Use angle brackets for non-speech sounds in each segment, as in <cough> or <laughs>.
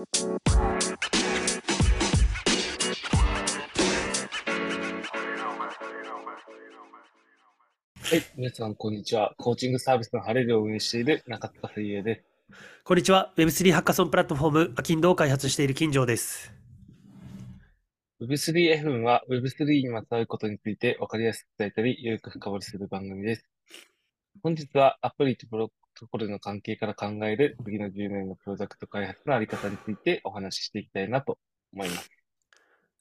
はい、皆さん、こんにちは。コーチングサービスのハレルを運営している中塚水泳です。こんにちは。Web3 ハッカソンプラットフォーム、アキンドを開発している金城です。Web3F は Web3 にまつわることについて分かりやすく伝えたり、よく深掘りする番組です。本日はアプリとプロトコルの関係から考える次の10年のプロダクト開発のあり方についてお話ししていきたいなと思います。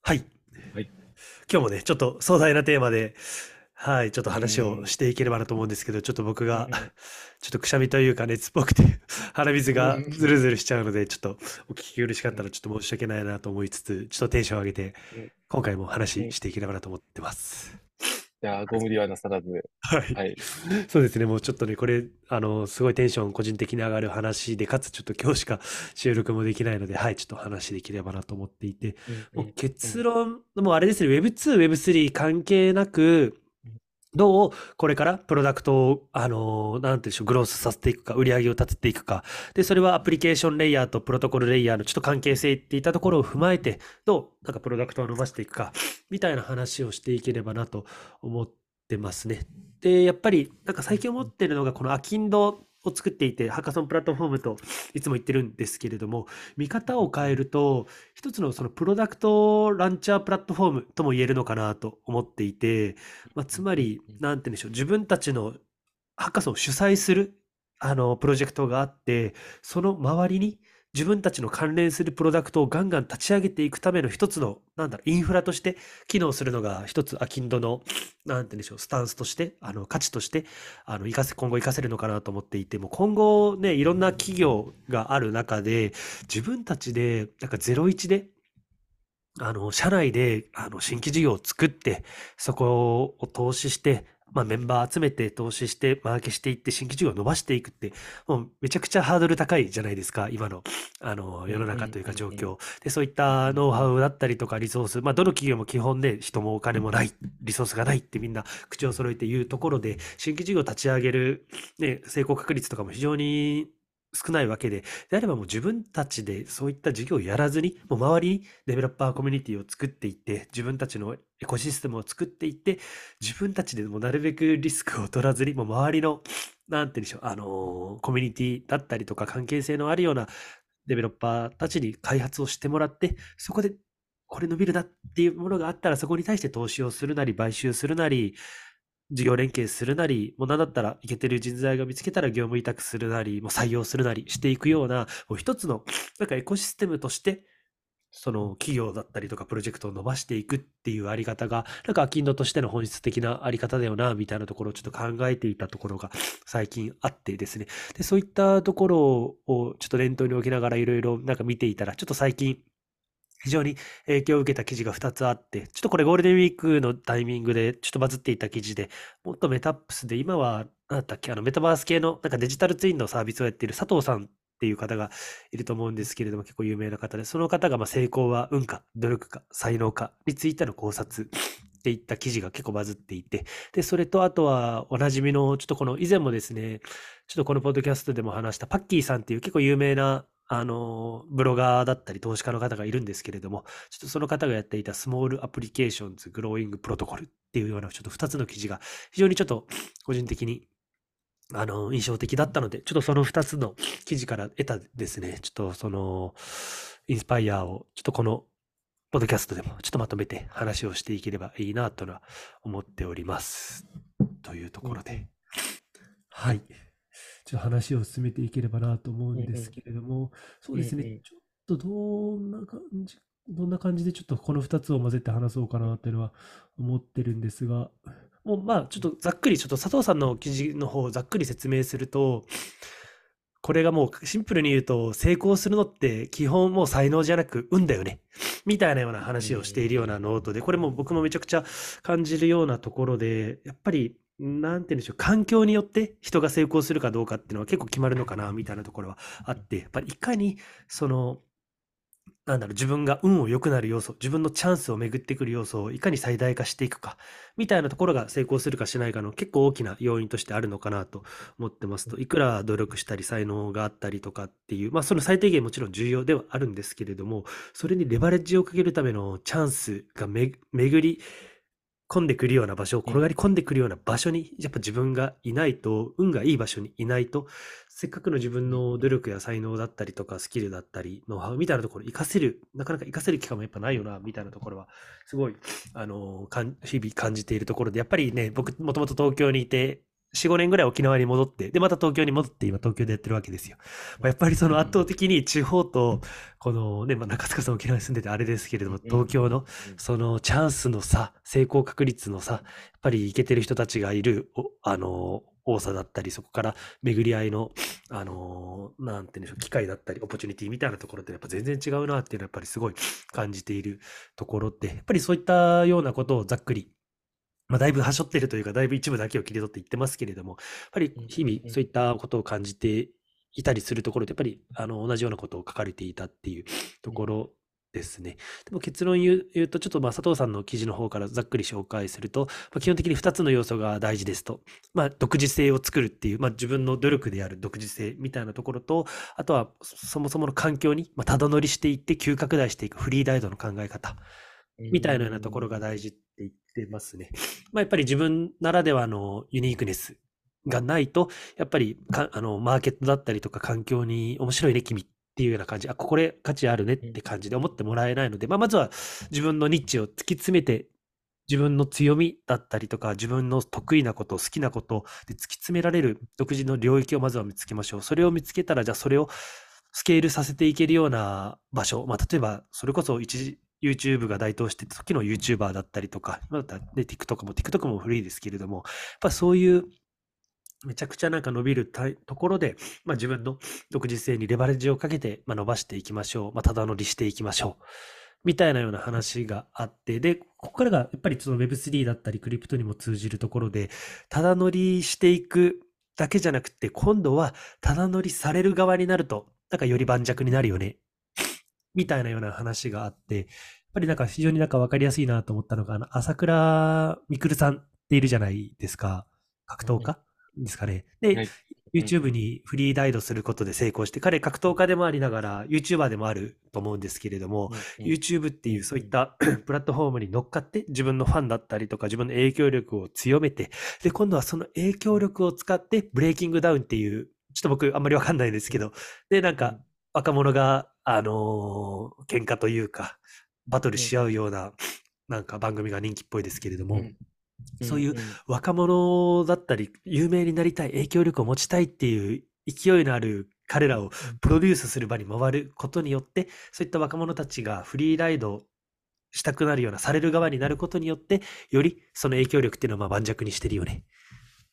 はい。はい、今日もね、ちょっと壮大なテーマで、はい、ちょっと話をしていければなと思うんですけど、ちょっと僕が、<laughs> ちょっとくしゃみというか熱っぽくて <laughs> 鼻水がズルズルしちゃうので、ちょっとお聞き苦しかったらちょっと申し訳ないなと思いつつ、ちょっとテンション上げて、今回も話していければなと思ってます。いやご無理はなさらず。はい。はい、そうですね。もうちょっとね、これ、あの、すごいテンション個人的に上がる話で、かつちょっと今日しか収録もできないので、はい、ちょっと話できればなと思っていて、もう結論、もうあれですね、Web2、Web3 関係なく、どうこれからプロダクトを、あの、なんていうんでしょう、グロースさせていくか、売り上げを立てていくか。で、それはアプリケーションレイヤーとプロトコルレイヤーのちょっと関係性っていったところを踏まえて、どうなんかプロダクトを伸ばしていくか、みたいな話をしていければなと思ってますね。で、やっぱり、なんか最近思ってるのが、このアキンドを作っていて、ハッカソンプラットフォームといつも言ってるんですけれども、見方を変えると、一つのそのプロダクトランチャープラットフォームとも言えるのかなと思っていて、まあ、つまり、なんて言うんでしょう、自分たちのハッカソンを主催するあのプロジェクトがあって、その周りに自分たちの関連するプロダクトをガンガン立ち上げていくための一つの、なんだろう、インフラとして機能するのが一つ、アキンドの、なんて言うんでしょう、スタンスとして、あの、価値として、あの、活かせ、今後活かせるのかなと思っていて、も今後ね、いろんな企業がある中で、自分たちで、なんか01で、あの、社内で、あの、新規事業を作って、そこを投資して、まあ、メンバー集めて投資して、マーケしていって、新規事業を伸ばしていくって、もうめちゃくちゃハードル高いじゃないですか、今の、あの、世の中というか状況。で、そういったノウハウだったりとかリソース、まあ、どの企業も基本で人もお金もない、リソースがないってみんな口を揃えて言うところで、新規事業を立ち上げる、ね、成功確率とかも非常に少ないわけで、であればもう自分たちでそういった事業をやらずに、もう周りにデベロッパーコミュニティを作っていって、自分たちのエコシステムを作っていって、自分たちでもなるべくリスクを取らずに、もう周りの、なんてうんでしょう、あの、コミュニティだったりとか関係性のあるようなデベロッパーたちに開発をしてもらって、そこでこれ伸びるなっていうものがあったら、そこに対して投資をするなり、買収するなり、事業連携するなり、もう何だったらいけてる人材が見つけたら業務委託するなり、もう採用するなりしていくような、もう一つのなんかエコシステムとして、その企業だったりとかプロジェクトを伸ばしていくっていうあり方が、なんかアキンドとしての本質的なあり方だよな、みたいなところをちょっと考えていたところが最近あってですね。で、そういったところをちょっと念頭に置きながらいろいろなんか見ていたら、ちょっと最近非常に影響を受けた記事が2つあって、ちょっとこれゴールデンウィークのタイミングでちょっとバズっていた記事で、もっとメタップスで今は、なんだっけ、あのメタバース系のなんかデジタルツインのサービスをやっている佐藤さんっていう方がいると思うんですけれども、結構有名な方で、その方がま成功は運か、努力か、才能かについての考察っていった記事が結構バズっていて、で、それとあとはおなじみの、ちょっとこの以前もですね、ちょっとこのポッドキャストでも話したパッキーさんっていう結構有名なあの、ブロガーだったり投資家の方がいるんですけれども、ちょっとその方がやっていたスモールアプリケーションズグローイングプロトコルっていうようなちょっと2つの記事が非常にちょっと個人的にあの、印象的だったので、ちょっとその2つの記事から得たですね、ちょっとその、インスパイアを、ちょっとこの、ポッドキャストでもちょっとまとめて話をしていければいいなとは思っております。というところで。はい。ちょっと話を進めていければなと思うんですけれども、そうですね、ちょっとどんな感じ、どんな感じでちょっとこの2つを混ぜて話そうかなっていうのは思ってるんですが、もうまあちょっとざっくり、ちょっと佐藤さんの記事の方をざっくり説明すると、これがもうシンプルに言うと、成功するのって基本もう才能じゃなく運だよね。みたいなような話をしているようなノートで、これも僕もめちゃくちゃ感じるようなところで、やっぱりなんて言うんでしょう、環境によって人が成功するかどうかっていうのは結構決まるのかな、みたいなところはあって、やっぱりいかに、その、なんだろう、自分が運を良くなる要素、自分のチャンスを巡ってくる要素をいかに最大化していくか、みたいなところが成功するかしないかの結構大きな要因としてあるのかなと思ってますと、いくら努力したり才能があったりとかっていう、まあその最低限もちろん重要ではあるんですけれども、それにレバレッジをかけるためのチャンスがめ巡り込んでくるような場所、転がり込んでくるような場所に、やっぱ自分がいないと、運がいい場所にいないと、せっかくの自分の努力や才能だったりとか、スキルだったり、ノウハウみたいなところ、活かせる、なかなか活かせる機会もやっぱないよな、みたいなところは、すごい、あの、日々感じているところで、やっぱりね、僕、もともと東京にいて、4、5年ぐらい沖縄に戻って、で、また東京に戻って、今東京でやってるわけですよ。まあ、やっぱりその圧倒的に地方と、このね、まあ、中塚さん沖縄に住んでてあれですけれども、東京のそのチャンスの差、成功確率の差、やっぱりいけてる人たちがいる、あの、多さだったり、そこから巡り合いの、あのなんていうんでしょう、機会だったり、オポチュニティみたいなところってやっぱ全然違うなっていうのはやっぱりすごい感じているところって、やっぱりそういったようなことをざっくりまあ、だいぶはしょってるというか、だいぶ一部だけを切り取って言ってますけれども、やっぱり日々そういったことを感じていたりするところで、やっぱりあの同じようなことを書かれていたっていうところですね。でも結論言うと、ちょっとまあ佐藤さんの記事の方からざっくり紹介すると、まあ、基本的に2つの要素が大事ですと。まあ、独自性を作るっていう、まあ、自分の努力である独自性みたいなところと、あとはそもそもの環境に、まあ、ただ乗りしていって急拡大していくフリーライドの考え方。みたいなようなところが大事って言ってますね。<laughs> まあ、やっぱり自分ならではのユニークネスがないと、やっぱりかあのマーケットだったりとか環境に面白いね、君っていうような感じ、あ、これ価値あるねって感じで思ってもらえないので、まあ、まずは自分のニッチを突き詰めて、自分の強みだったりとか、自分の得意なこと、好きなことで突き詰められる独自の領域をまずは見つけましょう。それを見つけたら、じゃあそれをスケールさせていけるような場所、まあ、例えば、それこそ一時 YouTube が台頭してた時の YouTuber だったりとか、今だったら、ね、TikTok も TikTok も古いですけれども、やっぱそういうめちゃくちゃなんか伸びるところで、まあ、自分の独自性にレバレッジをかけて、まあ、伸ばしていきましょう。まあ、ただ乗りしていきましょう。みたいなような話があって、で、ここからがやっぱりその Web3 だったりクリプトにも通じるところで、ただ乗りしていくだけじゃなくて、今度はただ乗りされる側になると、なんかより盤石になるよね。みたいなような話があって、やっぱりなんか非常になんかわかりやすいなと思ったのが、あの、朝倉未来さんっているじゃないですか。格闘家、ですかね。で、はい、YouTube にフリーダイドすることで成功して、彼格闘家でもありながら YouTuber でもあると思うんですけれども、うん、YouTube っていうそういった <clears throat> プラットフォームに乗っかって自分のファンだったりとか自分の影響力を強めて、で、今度はその影響力を使ってブレイキングダウンっていう、ちょっと僕あんまりわかんないんですけど、で、なんか若者があのー、喧嘩というか、バトルし合うような、なんか番組が人気っぽいですけれども、そういう若者だったり、有名になりたい、影響力を持ちたいっていう勢いのある彼らをプロデュースする場に回ることによって、そういった若者たちがフリーライドしたくなるような、される側になることによって、よりその影響力っていうのはまあ盤石にしてるよね。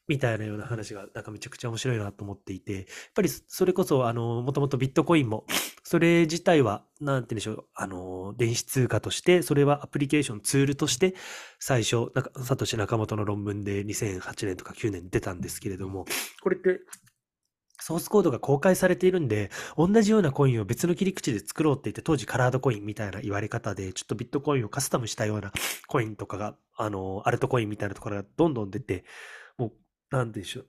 みたいなような話が、なんかめちゃくちゃ面白いなと思っていて、やっぱりそれこそ、あの、もともとビットコインも、それ自体は、なんて言うんでしょう、あの、電子通貨として、それはアプリケーション、ツールとして、最初、なんか、サトシ仲本の論文で2008年とか9年出たんですけれども、これって、ソースコードが公開されているんで、同じようなコインを別の切り口で作ろうって言って、当時カラードコインみたいな言われ方で、ちょっとビットコインをカスタムしたようなコインとかが、あの、アルトコインみたいなところがどんどん出て、なんでしょう。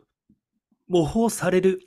模倣される、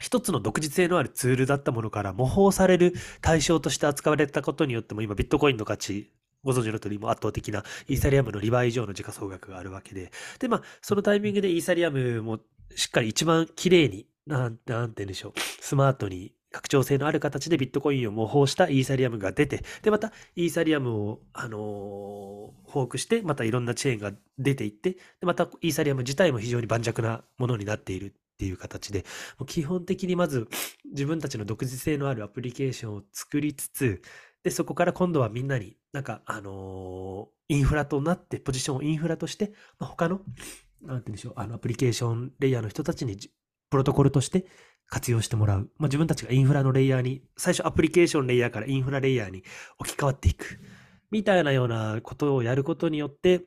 一つの独自性のあるツールだったものから模倣される対象として扱われたことによっても今ビットコインの価値、ご存知の通りも圧倒的なイーサリアムの2倍以上の時価総額があるわけで。で、まあ、そのタイミングでイーサリアムもしっかり一番綺麗に、なん、なんて言うんでしょう。スマートに拡張性のある形でビットコインを模倣したイーサリアムが出て、で、またイーサリアムを、あのー、フォークして、またいろんなチェーンが出ていって、で、またイーサリアム自体も非常に盤石なものになっているっていう形で、もう基本的にまず自分たちの独自性のあるアプリケーションを作りつつ、で、そこから今度はみんなになんか、あのー、インフラとなって、ポジションをインフラとして、まあ、他の、なんて言うんでしょう、あの、アプリケーションレイヤーの人たちに、プロトコルとして活用してもらう。まあ、自分たちがインフラのレイヤーに、最初アプリケーションレイヤーからインフラレイヤーに置き換わっていく。みたいなようなことをやることによって、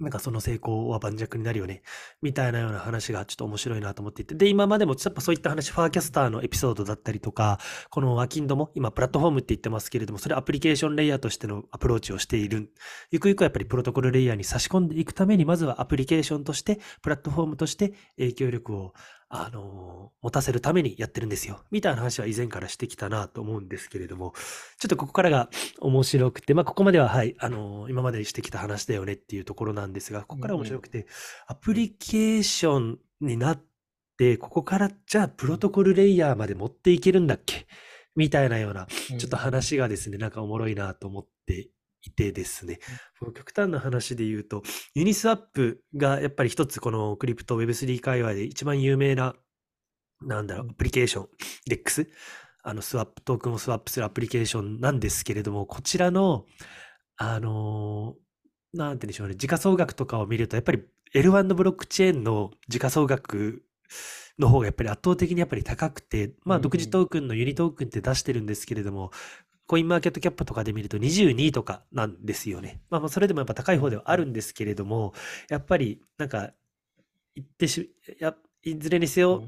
なんかその成功は盤石になるよね、みたいなような話がちょっと面白いなと思っていて、で、今までもやっぱそういった話、ファーキャスターのエピソードだったりとか、このワキンドも今プラットフォームって言ってますけれども、それアプリケーションレイヤーとしてのアプローチをしている。ゆくゆくはやっぱりプロトコルレイヤーに差し込んでいくために、まずはアプリケーションとして、プラットフォームとして影響力をあの、持たせるためにやってるんですよ。みたいな話は以前からしてきたなと思うんですけれども、ちょっとここからが面白くて、まあ、ここまでは、はい、あの、今までしてきた話だよねっていうところなんですが、ここから面白くて、アプリケーションになって、ここからじゃあプロトコルレイヤーまで持っていけるんだっけ？みたいなような、ちょっと話がですね、なんかおもろいなと思っていてですね、極端な話で言うと、ユニスワップがやっぱり一つこのクリプト Web3 界隈で一番有名な、なんだろう、アプリケーション、DEX、あのスワップ、トークンをスワップするアプリケーションなんですけれども、こちらの、あのー、なんて言うんでしょうね、時価総額とかを見ると、やっぱり L1 のブロックチェーンの時価総額の方がやっぱり圧倒的にやっぱり高くて、まあ独自トークンのユニトークンって出してるんですけれども、コインマーケットキャップとかで見ると22とかなんですよね。まあ、まあそれでもやっぱ高い方ではあるんですけれども、やっぱりなんか、言ってし、やいずれにせよ、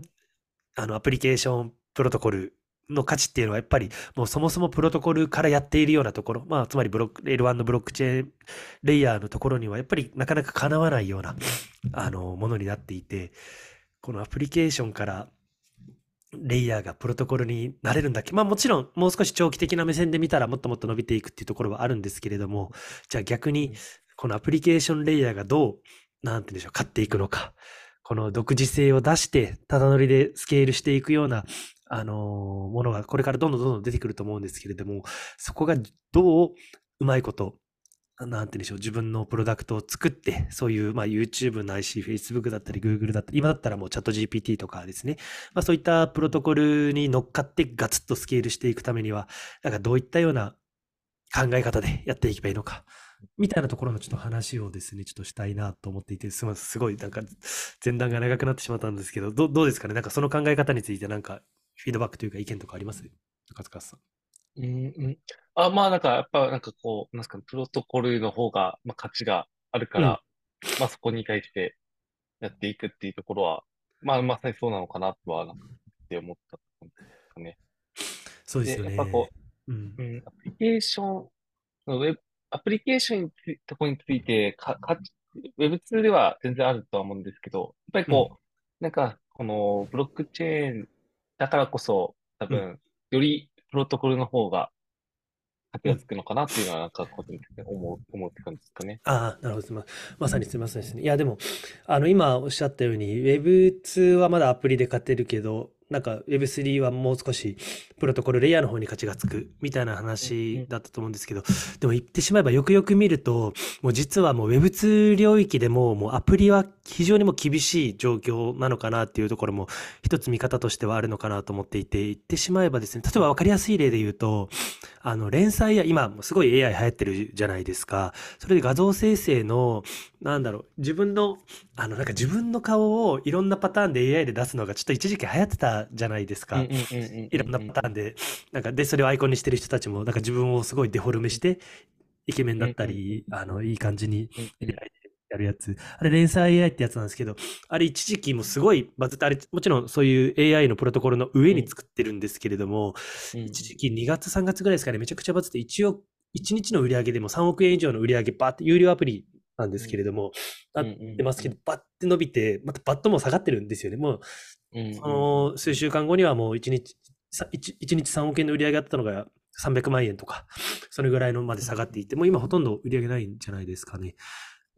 あの、アプリケーションプロトコルの価値っていうのはやっぱりもうそもそもプロトコルからやっているようなところ、まあつまりブロック、L1 のブロックチェーンレイヤーのところにはやっぱりなかなか叶わないようなあのものになっていて、このアプリケーションからレイヤーがプロトコルになれるんだっけ？まあもちろんもう少し長期的な目線で見たらもっともっと伸びていくっていうところはあるんですけれども、じゃあ逆にこのアプリケーションレイヤーがどう、なんて言うんでしょう、勝っていくのか。この独自性を出して、ただ乗りでスケールしていくような、あのー、ものがこれからどんどんどんどん出てくると思うんですけれども、そこがどううまいことなんて言うんでしょう、自分のプロダクトを作って、そういう、まあ、YouTube ないし、Facebook だったり、Google だったり、今だったらもうチャット GPT とかですね、まあ、そういったプロトコルに乗っかってガツッとスケールしていくためには、なんかどういったような考え方でやっていけばいいのか、みたいなところのちょっと話をですね、ちょっとしたいなと思っていて、す、すごいなんか前段が長くなってしまったんですけど、どどうですかね？なんかその考え方についてなんかフィードバックというか意見とかあります？高塚さん。うん、うん。あ、まあなんか、やっぱなんかこう、なんすかね、プロトコルの方が、まあ価値があるかうん。ら、まあそこに対してやっていくっていうところは、まあまさにそうなのかなとは、なんか、って思ったんですかね。そうですで、よやっぱこね。うん。う、うん、アプリケーション、ウェブ、アプリケーションについところについて、か、か、ウェブ2では全然あるとは思うんですけど、やっぱりうん。こう、なんか、このブロックチェーンだからこそ、多うん。分、よりプロトコルの方が活うん。がつくのかなっていうのは、なんか個人的に思う、思うって感じですかね。ああ、なるほど。すま、まさにすみませんですね。いや、でも、あの、今おっしゃったように、Web2 はまだアプリで勝てるけど、なんか Web3 はもう少しプロトコルレイヤーの方に価値がつくみたいな。話だったと思うんですけど、でも言ってしまえばよくよく見ると、もう実はもう Web2 領域でももうアプリは非常にもう厳しい状況なのかなっていうところも一つ見方としてはあるのかなと思っていて、言ってしまえばですね、例えば分かりやすい例で言うと、あの連載や今すごい AI 流行ってるじゃないですか。それで画像生成の、なんだろう、自分の、あのなんか自分の顔をいろんなパターンで AI で出すのがちょっと一時期流行ってたじゃないですか。いろんなパターンで、なんかで、それをアイコンにしてる人たちも、なんか自分をすごいデフォルメして、イケメンだったり、あの、いい感じに AI んでやるやつ。あれ、連載 AI ってやつなんですけど、あれ一時期もすごいバズって、あれ、もちろんそういう AI のプロトコルの上に作ってるんですけれども、一時期2月3月ぐらいですかね、めちゃくちゃバズって、一応、1日の売り上げでも3億円以上の売り上げバーって有料アプリなんですけれども、なうんってますけど、うんバッて伸びて、またバッとも下がってるんですよね。もう、うんそうんうんの数週間後にはもう1日、さ 1, 1日3億円の売り上げあったのが300万円とか、それぐらいのまで下がっていて、もう今ほとんど売り上げないんじゃないですかね。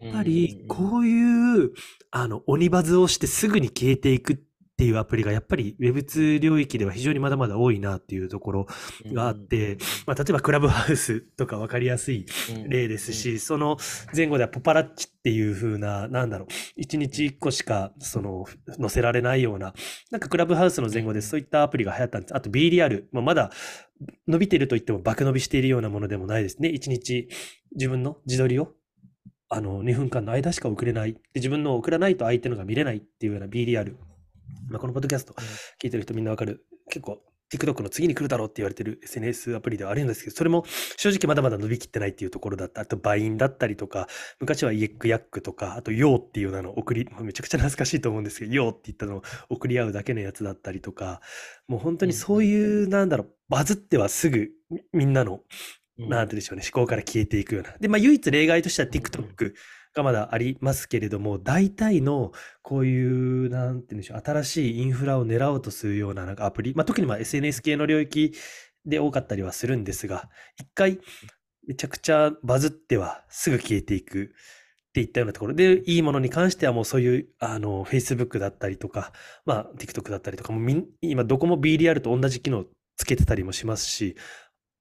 やっぱり、うんこういう、あの、鬼バズをしてすぐに消えていくっていうアプリが、やっぱり Web2 領域では非常にまだまだ多いなっていうところうんがあって、まあ、例えばクラブハウスとか分かりやすい。例ですし、その前後ではポパラッチっていう風な、なんだろう、一日一個しか、その、載せられないような、なんかクラブハウスの前後でそういったアプリが流行ったんです。あと B リアル、まあ、まだ伸びていると言っても爆伸びしているようなものでもないですね。一日自分の自撮りをあの2分間の間しか送れない。で自分の送らないと相手のが見れないっていうような B リアル。まあ、このポッドキャスト聞いてる人みんなわかる。結構 TikTok の次に来るだろうって言われてる SNS アプリではあるんですけど、それも正直まだまだ伸びきってないっていうところだった。あと、バインだったりとか、昔はイエックヤックとか、あと、ヨーっていう名の送り、めちゃくちゃ懐かしいと思うんですけど、ヨーって言ったのを送り合うだけのやつだったりとか、もう本当にそういう、なんだろう、バズってはすぐみんなの、なんてでしょうね、思考から消えていくような。で、まあ、唯一例外としては TikTok がまだありますけれども、大体のこういう、なんて言うんでしょう、新しいインフラを狙おうとするようななんかアプリ、まあ、特にまあ SNS 系の領域で多かったりはするんですが、一回めちゃくちゃバズってはすぐ消えていく。っていったようなところ。で、いいものに関してはもうそういう、あの、Facebook だったりとか、まあ TikTok だったりとかも、今どこも B リアルと同じ機能つけてたりもしますし、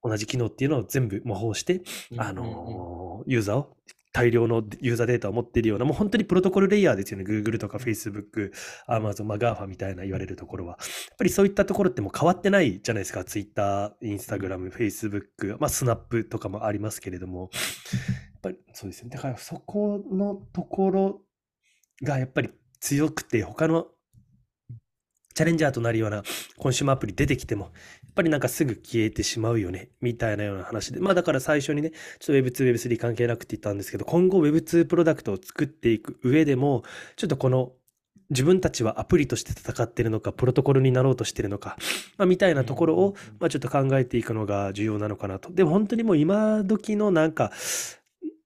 同じ機能っていうのを全部模倣して、あの、ユーザーを大量のユーザーデータを持っているような、もう本当にプロトコルレイヤーですよね。Google とか Facebook、Amazon、まあ、GAFA みたいな言われるところは。やっぱりそういったところってもう変わってないじゃないですか。Twitter、Instagram、Facebook、まあ、Snap とかもありますけれども。やっぱりそうですね。だからそこのところがやっぱり強くて、他のチャレンジャーとなるようなコンシューマーアプリ出てきても、ぱりなんかすぐ消えてしまうよね、みたいなような話で。まあだから最初にね、ちょっと Web2、Web3 関係なくって言ったんですけど、今後 Web2 プロダクトを作っていく上でも、ちょっとこの自分たちはアプリとして戦ってるのか、プロトコルになろうとしてるのか、まあ、みたいなところを、まあ、ちょっと考えていくのが重要なのかなと。でも本当にもう今時のなんか、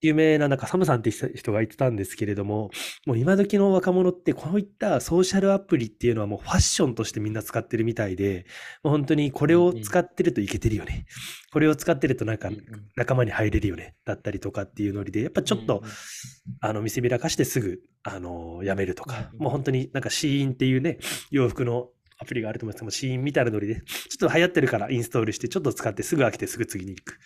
有名な、なんかサムさんって人が言ってたんですけれども、もう今時の若者ってこういったソーシャルアプリっていうのはもうファッションとしてみんな使ってるみたいで、もう本当にこれを使ってるといけてるよね。これを使ってるとなんか仲間に入れるよね。だったりとかっていうノリで、やっぱちょっと、あの見せびらかしてすぐ、あの、やめるとか、もう本当になんかシーンっていうね、洋服のアプリがあると思うんですけど、シーンみたいなノリで、ちょっと流行ってるからインストールして、ちょっと使ってすぐ飽きてすぐ次に行く。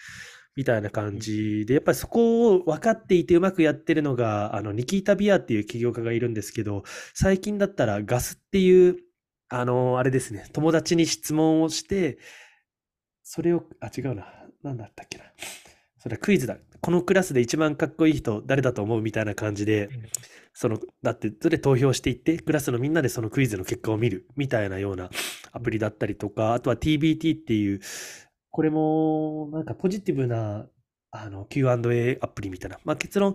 みたいな感じで、やっぱりそこを分かっていてうまくやってるのが、あの、ニキータビアっていう起業家がいるんですけど、最近だったらガスっていう、あの、あれですね、友達に質問をして、それを、あ、違うな。何だったっけな。それはクイズだ。このクラスで一番かっこいい人誰だと思うみたいな感じで、その、だって、それ投票していって、クラスのみんなでそのクイズの結果を見るみたいなようなアプリだったりとか、あとは TBT っていう、これも、なんかポジティブな、あの、Q&A アプリみたいな。まあ、結論、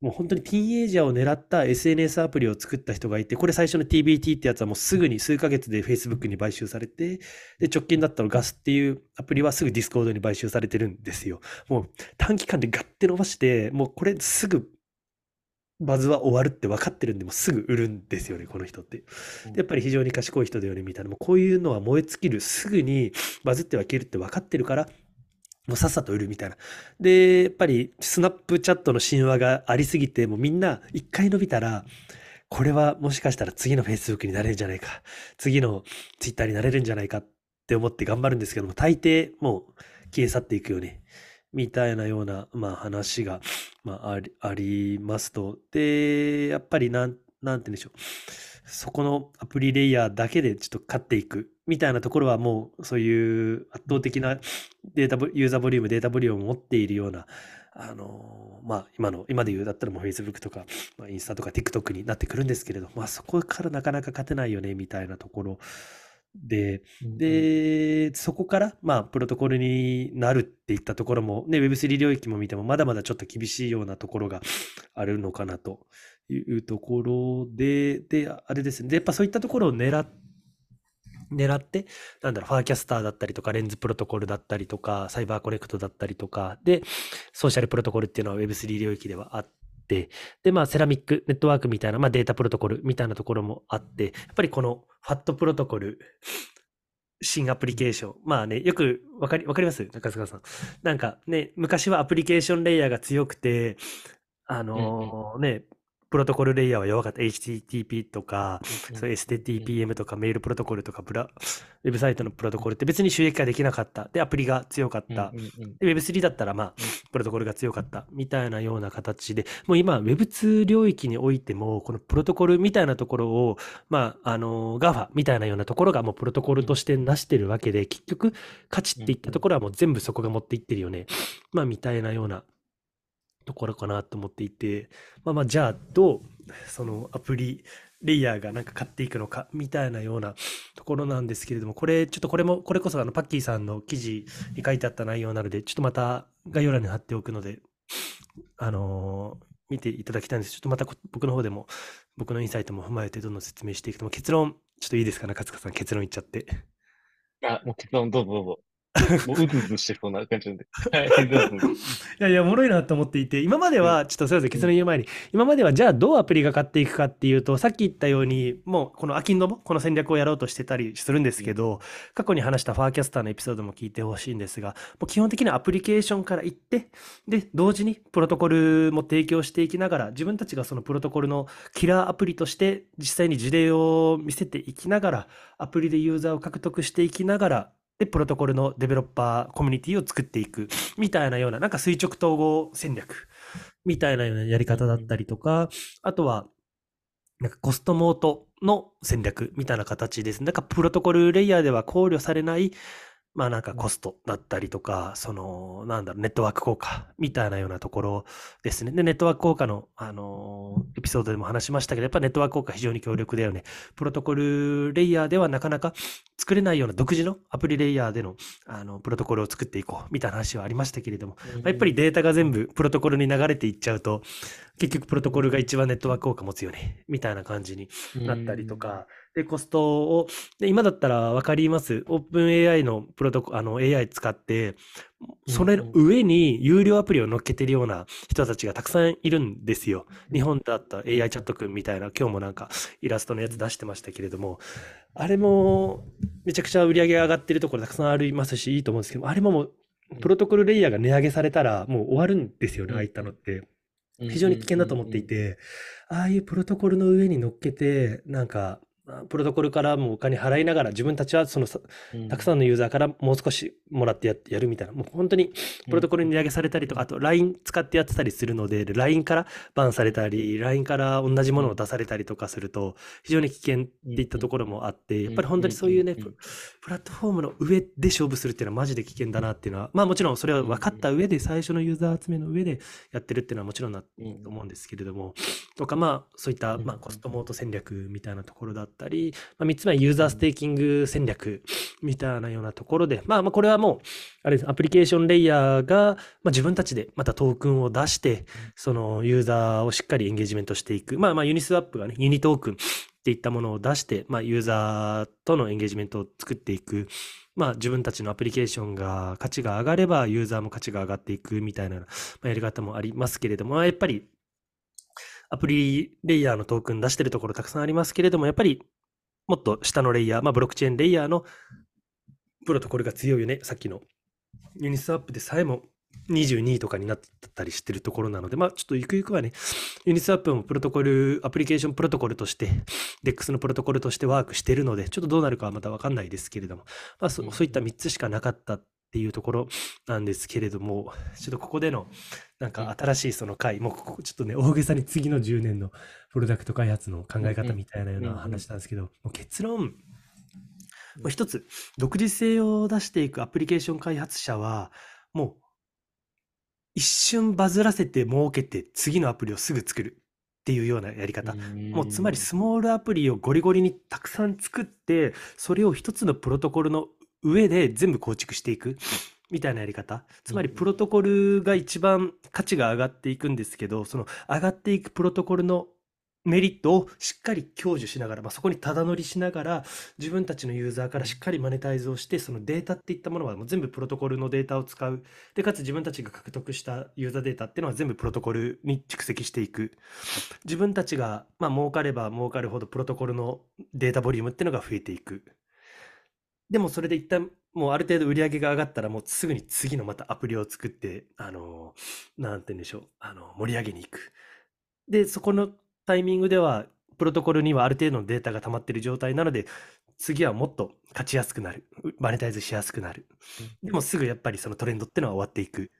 もう本当にティーンエイジャーを狙った SNS アプリを作った人がいて、これ最初の TBT ってやつはもうすぐに数ヶ月で Facebook に買収されて、で、直近だったらガスっていうアプリはすぐ Discord に買収されてるんですよ。もう短期間でガッて伸ばして、もうこれすぐバズは終わるって分かってるんで、もすぐ売るんですよね、この人って。やっぱり非常に賢い人だよね、みたいな。もうこういうのは燃え尽きる。すぐにバズってはいけるって分かってるから、もうさっさと売るみたいな。で、やっぱりスナップチャットの神話がありすぎて、もうみんな一回伸びたら、これはもしかしたら次の Facebook になれるんじゃないか。次の Twitter になれるんじゃないかって思って頑張るんですけども、大抵もう消え去っていくよね。みたいなような、まあ、話が、まあ、ありありますと。で、やっぱりなん、なんて言うんでしょう。そこのアプリレイヤーだけでちょっと勝っていくみたいなところはもうそういう圧倒的なデータ、ユーザーボリューム、データボリュームを持っているような、あのまあ今の、今で言うだったらもう Facebook とか、まあ、インスタとか TikTok になってくるんですけれど、まあそこからなかなか勝てないよねみたいなところで、で、そこから、まあ、プロトコルになるっていったところも、ね、Web3 領域も見ても、まだまだちょっと厳しいようなところが <sniffs> あるのかなというところで、で、あれですね。で、やっぱそういったところを狙って、狙って、なんだろう、ファーキャスターだったりとか、レンズプロトコルだったりとか、サイバーコネクトだったりとか、で、ソーシャルプロトコルっていうのは Web3 領域ではあって、で、まあ、セラミックネットワークみたいな、まあ、データプロトコルみたいなところもあって、やっぱりこのファットプロトコル、新アプリケーション。まあね、よくわかり、わかります？中塚さん。なんかね、昔はアプリケーションレイヤーが強くて、あのー、ね、プロトコルレイヤーは弱かった。HTTP とか、そう STTPM とかメールプロトコルとかブラ、ウェブサイトのプロトコルって別に収益化できなかった。で、アプリが強かった。Web3 だったら、まあ、プロトコルが強かった。みたいなような形で、もう今、Web2 領域においても、このプロトコルみたいなところを、まあ、あの、GAFA みたいなようなところがもうプロトコルとして成してるわけで、結局、価値っていったところはもう全部そこが持っていってるよね。まあ、みたいなようなところかなと思っていて、まあまあ、じゃあどうそのアプリレイヤーがなんか買っていくのかみたいなようなところなんですけれども、これ、ちょっとこれも、これこそあのパッキーさんの記事に書いてあった内容なので、ちょっとまた概要欄に貼っておくので、あのー見ていただきたいんです。ちょっとまた僕の方でも、僕のインサイトも踏まえてどんどん説明していくと、結論、ちょっといいですかね、勝塚さん、結論言っちゃって。あ、もう結論どうぞどうぞ。<laughs> もううずうずしてそうな感じなんで。<laughs> はい、いやいや、おもろいなと思っていて、今までは、ちょっとすみません、結論言う前に、今まではじゃあどうアプリが買っていくかっていうと、さっき言ったように、もうこのアキンドもこの戦略をやろうとしてたりするんですけど、過去に話したファーキャスターのエピソードも聞いてほしいんですが、もう基本的にアプリケーションから行って、で、同時にプロトコルも提供していきながら、自分たちがそのプロトコルのキラーアプリとして実際に事例を見せていきながら、アプリでユーザーを獲得していきながら、で、プロトコルのデベロッパーコミュニティを作っていくみたいなような、なんか垂直統合戦略みたいなようなやり方だったりとか、あとは、なんかコストモートの戦略みたいな形です。なんかプロトコルレイヤーでは考慮されない、まあなんかコストだったりとか、その、なんだろう、ネットワーク効果みたいなようなところですね。で、ネットワーク効果の、あのー、エピソードでも話しましたけど、やっぱネットワーク効果非常に強力だよね。プロトコルレイヤーではなかなか作れないような独自のアプリレイヤーでの、あの、プロトコルを作っていこうみたいな話はありましたけれども、まあ、やっぱりデータが全部プロトコルに流れていっちゃうと、結局プロトコルが一番ネットワーク効果持つよね、みたいな感じになったりとか、で、コストを、で、今だったら分かります。オープン AI のプロトコ、あの AI 使って、それの上に有料アプリを乗っけてるような人たちがたくさんいるんですよ。日本だった AI チャットくんみたいな、今日もなんかイラストのやつ出してましたけれども、あれもめちゃくちゃ売り上げが上がってるところたくさんありますし、いいと思うんですけど、あれももう、プロトコルレイヤーが値上げされたらもう終わるんですよね、ああいったのって。非常に危険だと思っていて、ああいうプロトコルの上に乗っけて、なんか、プロトコルからもお金払いながら自分たちはそのたくさんのユーザーからもう少しもらってややるみたいな。もう本当にプロトコルに値上げされたりとかあと LINE 使ってやってたりするので LINE からバンされたり LINE から同じものを出されたりとかすると非常に危険っていったところもあってやっぱり本当にそういうねプラットフォームの上で勝負するっていうのはマジで危険だなっていうのはまあもちろんそれは分かった上で最初のユーザー集めの上でやってるっていうのはもちろんなと思うんですけれども。とかまあそういったまあ cost moat 戦略みたいなところだったたり、まあ、3つ目はユーザーステーキング戦略みたいなようなところで、まあ、まあこれはもう、あれです、アプリケーションレイヤーが、まあ、自分たちでまたトークンを出して、そのユーザーをしっかりエンゲージメントしていく。まあまあ Uniswap がね、 UNI トークンっていったものを出して、まあユーザーとのエンゲージメントを作っていく。まあ自分たちのアプリケーションが価値が上がればユーザーも価値が上がっていくみたいな、やり方もありますけれども、やっぱりアプリレイヤーのトークン出してるところたくさんありますけれども、やっぱりもっと下のレイヤー、まあ、ブロックチェーンレイヤーのプロトコルが強いよね。さっきのユニスワップでさえも22とかになったりしてるところなので、まあちょっとゆくゆくはね、ユニスワップもプロトコル、アプリケーションプロトコルとして、DEX のプロトコルとしてワークしてるので、ちょっとどうなるかはまたわかんないですけれども、まあそそういった3つしかなかったっていうところなんですけれども、ちょっとここでのなんか新しいその回、もうここちょっとね、大げさに次の10年のプロダクト開発の考え方みたいなような話なんですけど、もう結論、もう一つ、独自性を出していくアプリケーション開発者は、もう一瞬バズらせて儲けて次のアプリをすぐ作るっていうようなやり方。もうつまりスモールアプリをゴリゴリにたくさん作って、それを一つのプロトコルの上で全部構築していくみたいなやり方。つまりプロトコルが一番価値が上がっていくんですけど、その上がっていくプロトコルのメリットをしっかり享受しながら、まあ、そこにただ乗りしながら、自分たちのユーザーからしっかりマネタイズをして、そのデータっていったものはもう全部プロトコルのデータを使う。で、かつ自分たちが獲得したユーザーデータっていうのは全部プロトコルに蓄積していく。自分たちが、まあ、儲かれば儲かるほどプロトコルのデータボリュームっていうのが増えていく。でもそれで一旦もうある程度売り上げが上がったらもうすぐに次のまたアプリを作って、あの、なんて言うんでしょう、あの、盛り上げに行く。で、そこのタイミングでは、プロトコルにはある程度のデータが溜まっている状態なので、次はもっと勝ちやすくなる。マネタイズしやすくなる。でもすぐやっぱりそのトレンドってのは終わっていく。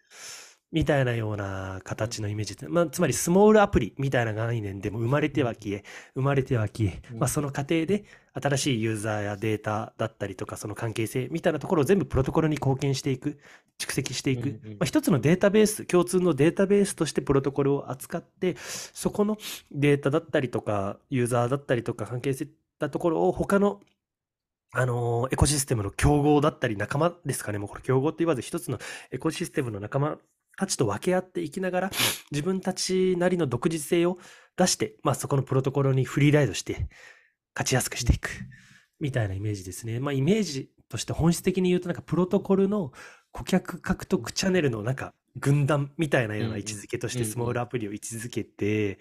みたいなような形のイメージで、まあ、つまりスモールアプリみたいな概念でも生まれては消え、生まれては消え、まあ、その過程で新しいユーザーやデータだったりとか、その関係性みたいなところを全部プロトコルに貢献していく、蓄積していく、まあ、一つのデータベース、共通のデータベースとしてプロトコルを扱って、そこのデータだったりとか、ユーザーだったりとか、関係性だところを他のあのエコシステムの競合だったり仲間ですかね。もうこれ競合って言わず一つのエコシステムの仲間たちと分け合っていきながら、自分たちなりの独自性を出して、まあそこのプロトコルにフリーライドして、勝ちやすくしていく、みたいなイメージですね。まあイメージとして本質的に言うと、なんかプロトコルの顧客獲得チャンネルのなんか軍団みたいなような位置づけとしてスモールアプリを位置づけて、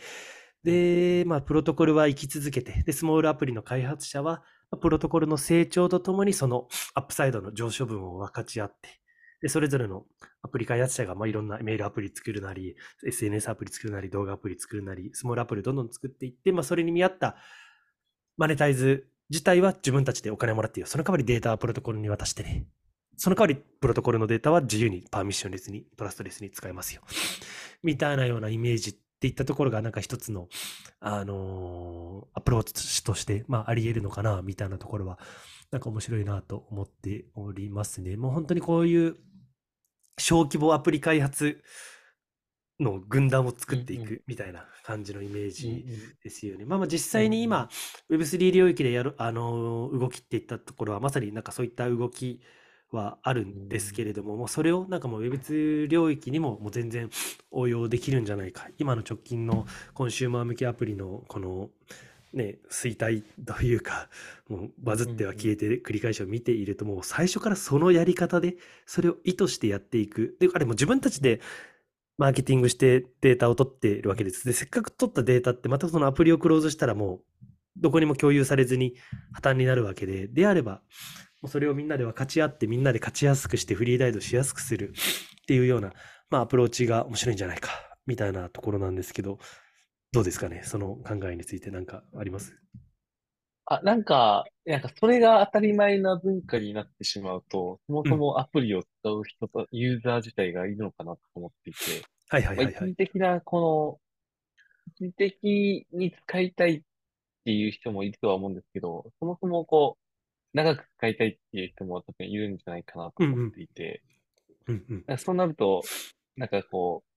で、まあプロトコルは生き続けて、で、スモールアプリの開発者は、プロトコルの成長とともにそのアップサイドの上昇分を分かち合って、で、それぞれのアプリ開発者が、まあ、いろんなメールアプリ作るなり、SNS アプリ作るなり、動画アプリ作るなり、スモールアプリどんどん作っていって、まあ、それに見合ったマネタイズ自体は自分たちでお金もらっていいよ。その代わりデータはプロトコルに渡してね。その代わりプロトコルのデータは自由にパーミッションレスに、トラストレスに使えますよ。<laughs> みたいなようなイメージっていったところがなんか一つの、あのー、アプローチとして、まあ、あり得るのかな、みたいなところは、なんか面白いなと思っておりますね。もう本当にこういう小規模アプリ開発の軍団を作っていくみたいな感じのイメージですよね。まあまあ実際に今、Web3 領域でやる、あの、動きっていったところは、まさになんかそういった動きはあるんですけれども、もうそれをなんかもう Web2 領域にももう全然応用できるんじゃないか。今の直近のコンシューマー向けアプリのこの、ね、衰退というか、<laughs> もうバズっては消えて繰り返しを見ていると、もう最初からそのやり方で、それを意図してやっていく。で、あれも自分たちでマーケティングしてデータを取っているわけです。で、せっかく取ったデータって、またそのアプリをクローズしたらもう、どこにも共有されずに破綻になるわけで、であれば、もうそれをみんなで分かち合って、みんなで勝ちやすくしてフリーライドしやすくするっていうような、まあアプローチが面白いんじゃないか、みたいなところなんですけど、どうですかね？その考えについて何かあります？あ、なんか、なんかそれが当たり前な文化になってしまうと、そもそもアプリを使う人と、ユーザー自体がいるのかなと思っていて、はいはいはい、はい、一時的な、この、一時的に使いたいっていう人もいるとは思うんですけど、そもそもこう、長く使いたいっていう人も多分いるんじゃないかなと思っていて、うん。うんうん、そうなると、なんかこう、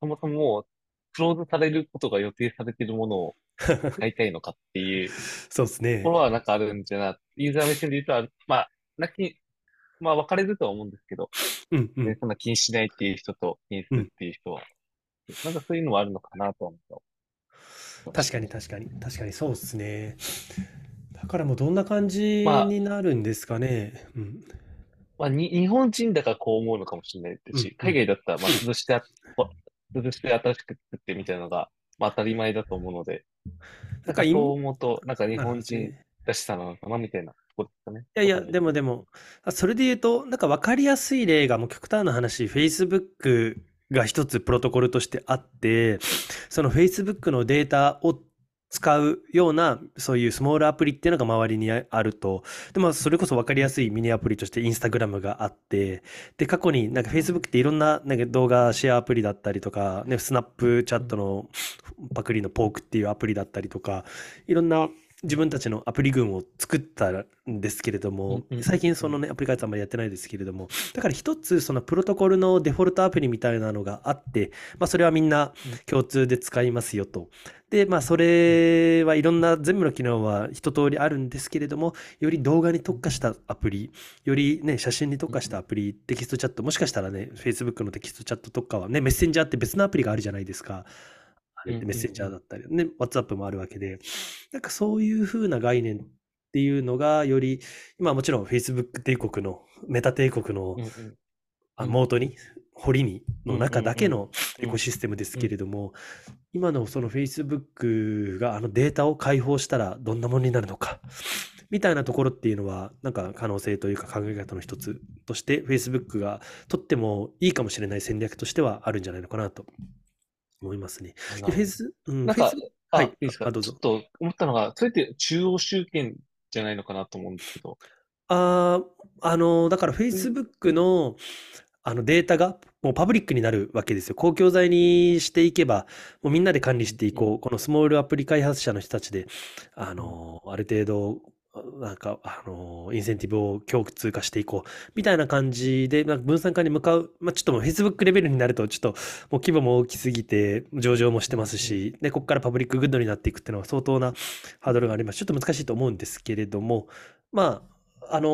そもそもクローズされることが予定されているものを <laughs> 買いたいのかっていうそうですね。ところはなんかあるんじゃな、ユーザー目線で言うと、まあ、なき、まあ分かれるとは思うんですけど、うんうん、そんな気にしないっていう人と気にするっていう人は、うん、なんかそういうのもあるのかなと思った。確かに確かに、確かにそうですね。だからもうどんな感じになるんですかね。まあ、うんまあ、に日本人だからこう思うのかもしれないですし、海外だったら、まあ、<laughs> 潰して潰して新しく作ってみたいなのが、まあ当たり前だと思うので、なんかそう思うと、なんか日本人らしさなのかなみたいなとこですかね。いやいや、でもでも、それで言うと、なんか分かりやすい例が、もう極端な話、Facebook が一つプロトコルとしてあって、その Facebook のデータを使うような、そういうスモールアプリっていうのが周りにあると。で、も、それこそ分かりやすいミニアプリとしてインスタグラムがあって、で、過去になんか Facebook っていろんななんか動画シェアアプリだったりとか、ね、スナップチャットのパクリのポークっていうアプリだったりとか、いろんな自分たちのアプリ群を作ったんですけれども、最近そのね、アプリ開発あんまりやってないですけれども、だから一つそのプロトコルのデフォルトアプリみたいなのがあって、まあそれはみんな共通で使いますよと。で、まあそれはいろんな全部の機能は一通りあるんですけれども、より動画に特化したアプリ、よりね、写真に特化したアプリ、テキストチャット、もしかしたらね、Facebook のテキストチャットとかはね、メッセンジャーって別のアプリがあるじゃないですか。メッセンジャーだったり、ね、WhatsApp もあるわけで、なんかそういう風な概念っていうのが、より、今もちろん Facebook 帝国の、メタ帝国の、あモートに、堀に、の中だけのエコシステムですけれども、今のその Facebook があのデータを開放したらどんなものになるのか、みたいなところっていうのは、なんか可能性というか考え方の一つとして、Facebook がとってもいいかもしれない戦略としてはあるんじゃないのかなと思いますね。で、フェイス、うん、なんか、はい、いいですか？どうぞ。ちょっと思ったのが、それって中央集権じゃないのかなと思うんですけど。ああ、あの、だから Facebook の、あのデータがもうパブリックになるわけですよ。公共財にしていけば、もうみんなで管理していこう。このスモールアプリ開発者の人たちで、あの、ある程度、なんか、あの、インセンティブを共通化していこう。みたいな感じで、なんか分散化に向かう。まあ、ちょっともう Facebook レベルになると、ちょっともう規模も大きすぎて、上場もしてますし、で、ここから public good になっていくっていうのは相当なハードルがあります。ちょっと難しいと思うんですけれども、まあ、あの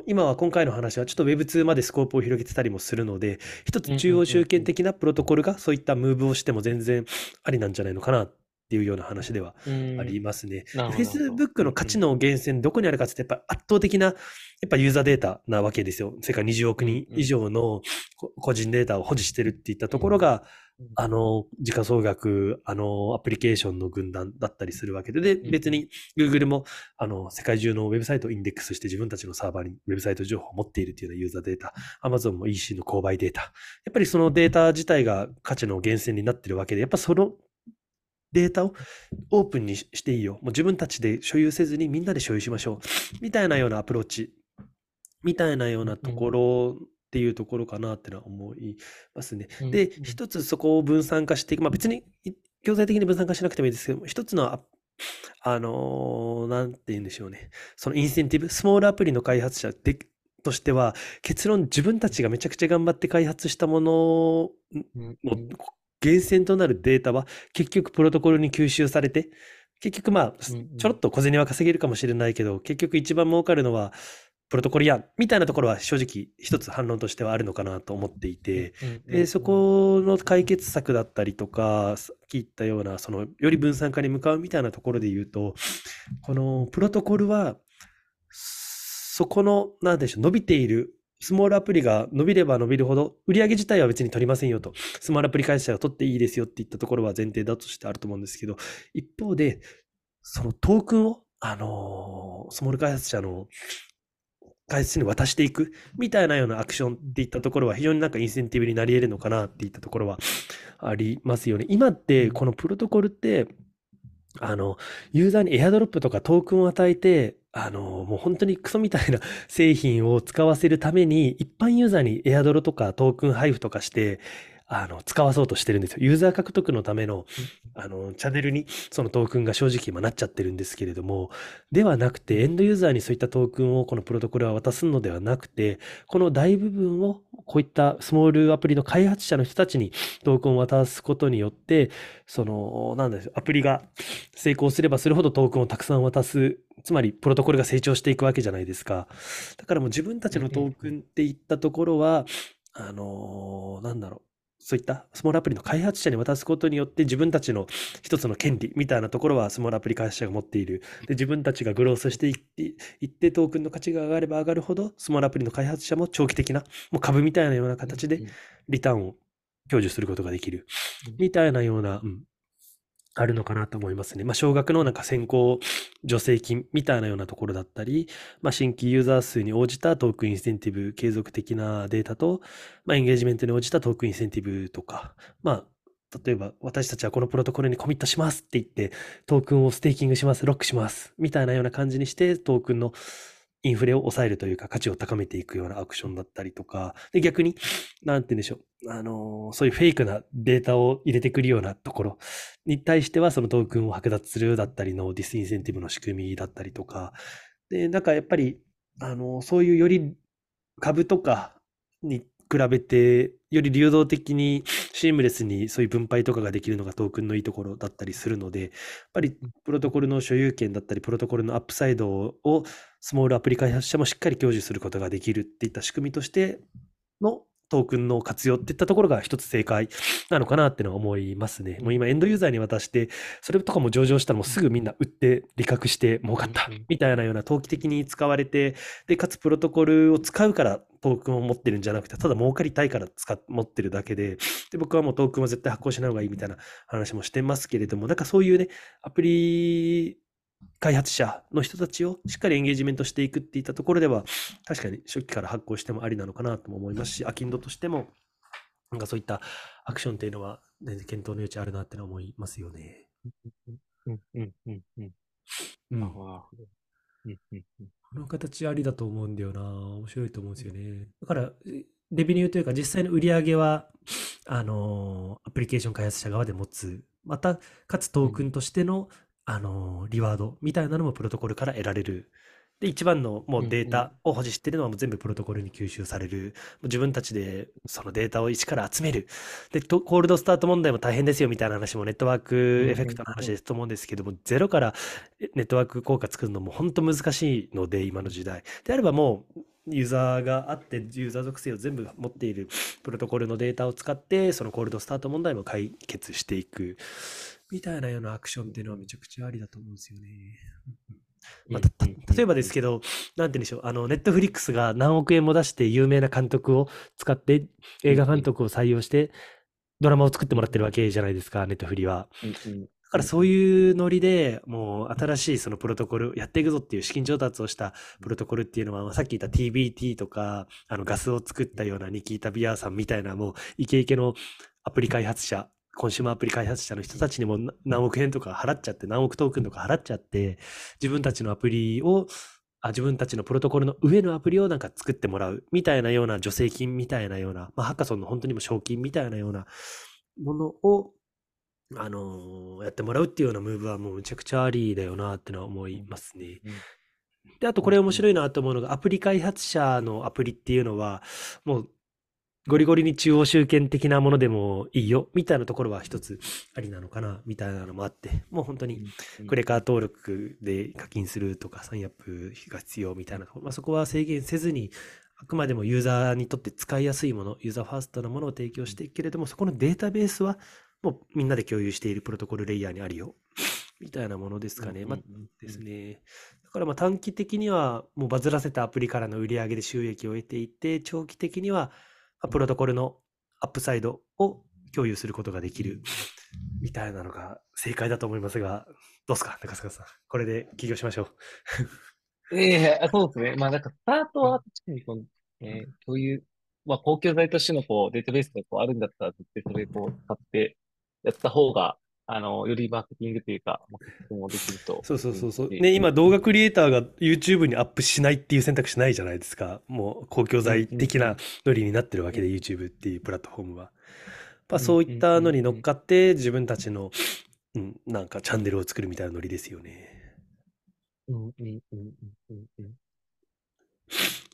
ー今は今回の話はちょっと Web2 までスコープを広げてたりもするので、一つ中央集権的なプロトコルがそういったムーブをしても全然ありなんじゃないのかなっていうような話ではありますね。なるほど Facebook の価値の源泉どこにあるかって言ってやっぱ圧倒的なやっぱユーザーデータなわけですよ。世界20億人以上のこ個人データを保持してるっていったところが、あの、時価総額、あの、アプリケーションの軍団だったりするわけで、で、ん別に Google も、あの、世界中のウェブサイトをインデックスして自分たちのサーバーにウェブサイト情報を持っているというようなユーザーデータ、Amazon も EC の購買データ。やっぱりそのデータ自体が価値の源泉になってるわけで、やっぱそのデータをオープンにししていいよ。もう自分たちで所有せずにみんなで所有しましょう。みたいなようなアプローチ、みたいなようなところっていうところかなってのは思いますね。うんでう、ん一つそこを分散化していく。まあ別にい強制的に分散化しなくてもいいですけども、一つのああのーなんて言うんでしょうね。そのインセンティブ、スモールアプリの開発者でとしては、結論自分たちがめちゃくちゃ頑張って開発したものうんの源泉となるデータは結局プロトコルに吸収されて、結局まあ、ちょろっと小銭は稼げるかもしれないけど、結局一番儲かるのはプロトコルやん、みたいなところは正直一つ反論としてはあるのかなと思っていて、で、そこの解決策だったりとか、さっき言ったような、その、より分散化に向かうみたいなところで言うと、このプロトコルは、そこの、なんでしょう、伸びている、スモールアプリが伸びれば伸びるほど、売上自体は別に取りませんよと、スモールアプリ会社が取っていいですよっていったところは前提だとしてあると思うんですけど、一方で、そのトークンを、あのースモール開発者の開発者に渡していくみたいなようなアクションっていったところは非常になんかインセンティブになり得るのかなっていったところはありますよね。今ってこのプロトコルって、あの、ユーザーにエアドロップとかトークンを与えて、あの、もう本当にクソみたいな製品を使わせるために、一般ユーザーにエアドロとかトークン配布とかして、あの、使わそうとしてるんですよ。ユーザー獲得のための、あの、チャンネルにそのトークンが正直今なっちゃってるんですけれども、ではなくて、エンドユーザーにそういったトークンをこのプロトコルは渡すのではなくて、この大部分をこういったスモールアプリの開発者の人たちにトークンを渡すことによって、その、なんでしょう、アプリが成功すればするほどトークンをたくさん渡す、つまりプロトコルが成長していくわけじゃないですか。だからもう自分たちのトークンっていったところは、あの、なんだろう。そういったスモールアプリの開発者に渡すことによって自分たちの一つの権利みたいなところはスモールアプリ開発者が持っている。で、自分たちがグロースしていって、いってトークンの価値が上がれば上がるほど、スモールアプリの開発者も長期的な、もう株みたいなような形でリターンを享受することができるうん。みたいなような、うん、あるのかなと思いますね。まあ、少額のなんか先行助成金みたいなようなところだったり、まあ、新規ユーザー数に応じたトークンインセンティブ継続的なデータと、まあ、エンゲージメントに応じたトークンインセンティブとか、まあ、例えば私たちはこのプロトコルにコミットしますって言って、トークンをステーキングします、ロックします、みたいなような感じにして、トークンのインフレを抑えるというか価値を高めていくようなアクションだったりとか、で逆に、なんて言うんでしょう、あのーそういうフェイクなデータを入れてくるようなところに対しては、そのトークンを剥奪するだったりの disincentive の仕組みだったりとか、で、なんかやっぱり、あのーそういうより株とかに比べて、より流動的にシームレスにそういう分配とかができるのがトークンのいいところだったりするので、やっぱりプロトコルの所有権だったり、プロトコルのアップサイドをスモールアプリ開発者もしっかり享受することができるっていった仕組みとしてのトークンの活用っていったところが一つ正解なのかなってのは思いますね。もう今エンドユーザーに渡して、それとかも上場したらもうすぐみんな売って利確して儲かったみたいなような投機的に使われて、で、かつプロトコルを使うからトークンを持ってるんじゃなくて、ただ儲かりたいから使っ持ってるだけで、で、僕はもうトークンは絶対発行しない方がいいみたいな話もしてますけれども、なんかそういうね、アプリ開発者の人たちをしっかりエンゲージメントしていくっていったところでは、確かに初期から発行してもありなのかなとも思いますし、アキンドとしても、なんかそういったアクションっていうのは、全然検討の余地あるなって思いますよね。うんうんうんうん。うんなるほどうんうんうんこの形ありだと思うんだよな。面白いと思うんですよね。だから、えレベニューというか実際の売り上げは、あのーアプリケーション開発者側で持つ。また、かつトークンとしての、あのーリワードみたいなのもプロトコルから得られる。で、一番のもうデータを保持してるのはもう全部プロトコルに吸収される。もう自分たちでそのデータを一から集める。で、とコールドスタート問題も大変ですよみたいな話もネットワークエフェクトの話ですと思うんですけども、ゼロからネットワーク効果作るのも本当難しいので、今の時代。であればもう、ユーザーがあって、ユーザー属性を全部持っているプロトコルのデータを使って、そのコールドスタート問題も解決していく。みたいなようなアクションっていうのはめちゃくちゃありだと思うんですよね。まあ、例えばですけど、ど、なんて言うんでしょう、あの、ネットフリックスが何億円も出して有名な監督を使って、映画監督を採用して、ドラマを作ってもらってるわけじゃないですか、ネットフリは。だからそういうノリでもう新しいそのプロトコルやっていくぞっていう資金調達をしたプロトコルっていうのはさっき言った TBT とかあのガスを作ったようなニキータ・ビアーさんみたいなもうイケイケのアプリ開発者コンシューマーアプリ開発者の人たちにもな何億円とか払っちゃって何億トークンとか払っちゃって自分たちのアプリをあ自分たちのプロトコルの上のアプリをなんか作ってもらうみたいなような助成金みたいなような、まあ、ハッカソンの本当にも賞金みたいなようなものをあのーやってもらうっていうようなムーブはもうむちゃくちゃありだよなってのは思いますね。うんで、あとこれ面白いなと思うのが、アプリ開発者のアプリっていうのは、もうゴリゴリに中央集権的なものでもいいよ、みたいなところは一つありなのかな、みたいなのもあって、もう本当にクレカ登録で課金するとか、サインアップが必要みたいなところ、まあ、そこは制限せずに、あくまでもユーザーにとって使いやすいもの、ユーザーファーストなものを提供していくけれども、そこのデータベースはもうみんなで共有しているプロトコルレイヤーにあるよ、みたいなものですかね。まあですね。だからまあ短期的にはもうバズらせたアプリからの売り上げで収益を得ていて、長期的にはまあプロトコルのアップサイドを共有することができるみたいなのが正解だと思いますが、どうですか、中塚さん。これで起業しましょう。ええあそうですね。まあ、なんか、スタートは確かにこの、えー共有、まあ、公共財としてのこう、データベースがこうあるんだったら、絶対それこう、使ってやった方が、あの、よりマーケティングというか、もできると。そうそうそうそう。ね、今動画クリエイターが YouTube にアップしないっていう選択肢ないじゃないですか。もう公共財的なノリになってるわけで、YouTube っていうプラットフォームは。まあそういったのに乗っかって自分たちの、うん、なんかチャンネルを作るみたいなノリですよね。うんうんうんうんうんうん。う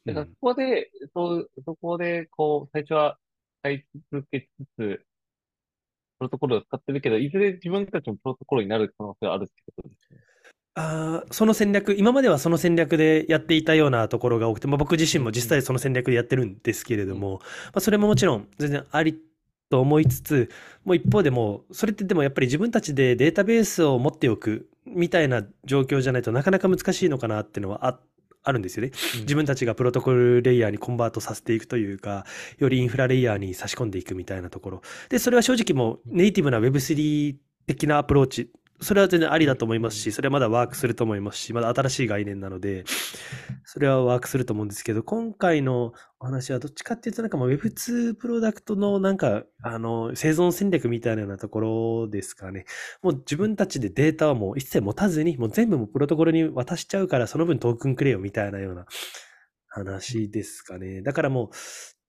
だから、んそこで、そう、そこで、こう、最初は使い続けつつ、プロトコルを使ってるけど、いずれ自分たちもプロトコルになる可能性があるってことですね。あーその戦略、今まではその戦略でやっていたようなところが多くて、まあ、僕自身も実際その戦略でやってるんですけれども、まあ、それももちろん全然ありと思いつつ、もう一方でも、それってでもやっぱり自分たちでデータベースを持っておくみたいな状況じゃないとなかなか難しいのかなっていうのはああるんですよね。自分たちがプロトコルレイヤーにコンバートさせていくというか、よりインフラレイヤーに差し込んでいくみたいなところ。で、それは正直もうネイティブな Web3 的なアプローチ、それは全然ありだと思いますし、それはまだワークすると思いますし、まだ新しい概念なので、それはワークすると思うんですけど、今回のお話はどっちかっていうと、なんかもう Web2 プロダクトのなんか、あの、生存戦略みたいなようなところですかね。もう自分たちでデータはもう一切持たずに、もう全部もうプロトコルに渡しちゃうから、その分トークンくれよみたいなような話ですかね。だからもう、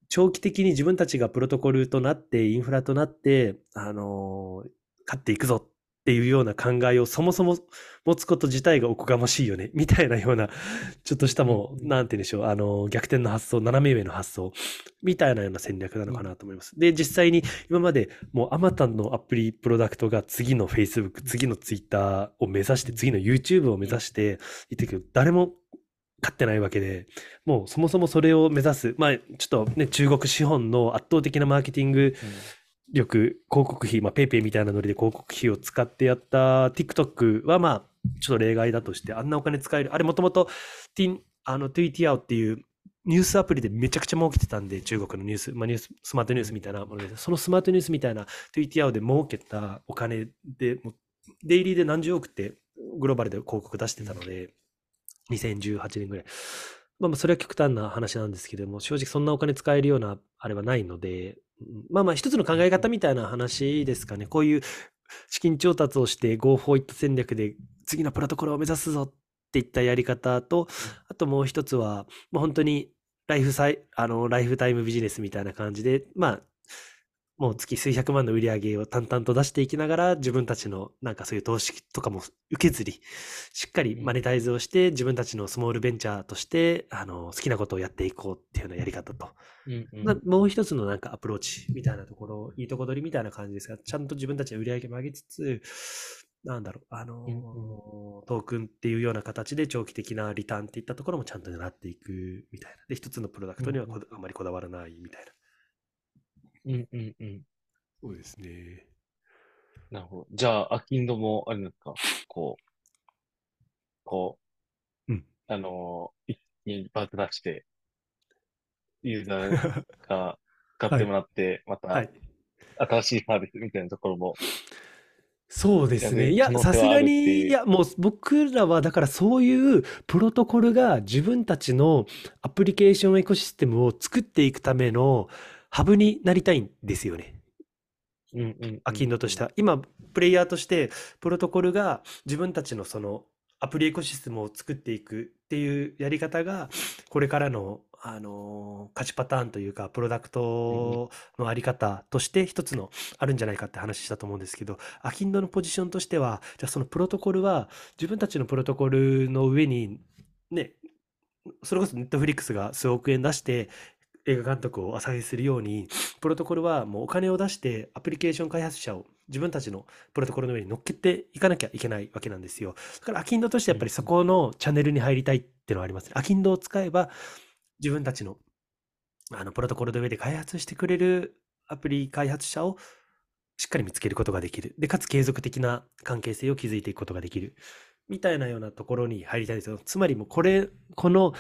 長期的に自分たちがプロトコルとなって、インフラとなって、あのー勝っていくぞっていうような考えをそもそも持つこと自体がおこがましいよね、<laughs> みたいなような、ちょっとしたもう、うんなんて言うんでしょう、あのー逆転の発想、斜め上の発想、みたいなような戦略なのかなと思います。で、実際に今までもうあまたのアプリプロダクトが次の Facebook、次の Twitter を目指して、次の YouTube を目指して言ってる。けど、誰も勝ってないわけで、もうそもそもそれを目指す、まあちょっとね、中国資本の圧倒的なマーケティング力、広告費、まあ PayPay みたいなノリで広告費を使ってやった TikTok はまあちょっと例外だとして、あんなお金使える、あれもともと T- あの TWITIAO っていうニュースアプリでめちゃくちゃ儲けてたんで、中国のニュース、まあ、ニュース、スマートニュースみたいなもので、そのスマートニュースみたいな TWITIAO で儲けたお金で、もデイリーで何十億ってグローバルで広告出してたので、2018年ぐらい。まあまあ、それは極端な話なんですけども、正直そんなお金使えるようなあれはないので、まあまあ一つの考え方みたいな話ですかね。こういう資金調達をして Go for it 戦略で次のプロトコルを目指すぞっていったやり方と、あともう一つは、まあ本当にライフサイ、あの、ライフタイムビジネスみたいな感じで、まあ、もう月数百万の売り上げを淡々と出していきながら、自分たちのなんかそういう投資とかも受けずに、しっかりマネタイズをして、自分たちのスモールベンチャーとして、あの、好きなことをやっていこうっていうようなやり方と、うんうん、もう一つのなんかアプローチみたいなところ、いいとこ取りみたいな感じですが、ちゃんと自分たちの売り上げも上げつつ、なんだろう、あのーうんうん、トークンっていうような形で長期的なリターンっていったところもちゃんと狙っていくみたいな。で、一つのプロダクトにはあまりこだわらないみたいな。うんうんうん。そうですね。なるほど。じゃあ、アキンドも、あれなんですか、こう、こう、うん。あのー、一気にバズ出して、ユーザーが <laughs> 使ってもらって、また、新しいサービスみたいなところも、そうですね。いや、さすがに、いや、もう僕らはだからそういうプロトコルが自分たちのアプリケーションエコシステムを作っていくためのハブになりたいんですよね。うんうんうんアキンドとしては。今、プレイヤーとして、プロトコルが自分たちのそのアプリエコシステムを作っていくっていうやり方が、これからの、あの価値パターンというか、プロダクトのあり方として一つのあるんじゃないかって話したと思うんですけど、アキンドのポジションとしては、じゃあそのプロトコルは自分たちのプロトコルの上に、ね、それこそネットフリックスが数億円出して映画監督を浅井するように、プロトコルはもうお金を出してアプリケーション開発者を自分たちのプロトコルの上に乗っけていかなきゃいけないわけなんですよ。だから、アキンドとしてやっぱりそこのチャンネルに入りたいっていうのはありますね。アキンドを使えば、自分たちのあのプロトコルの上で開発してくれるアプリ開発者をしっかり見つけることができる。で、かつ継続的な関係性を築いていくことができる。みたいなようなところに入りたいんですよ。つまりもうこれ、この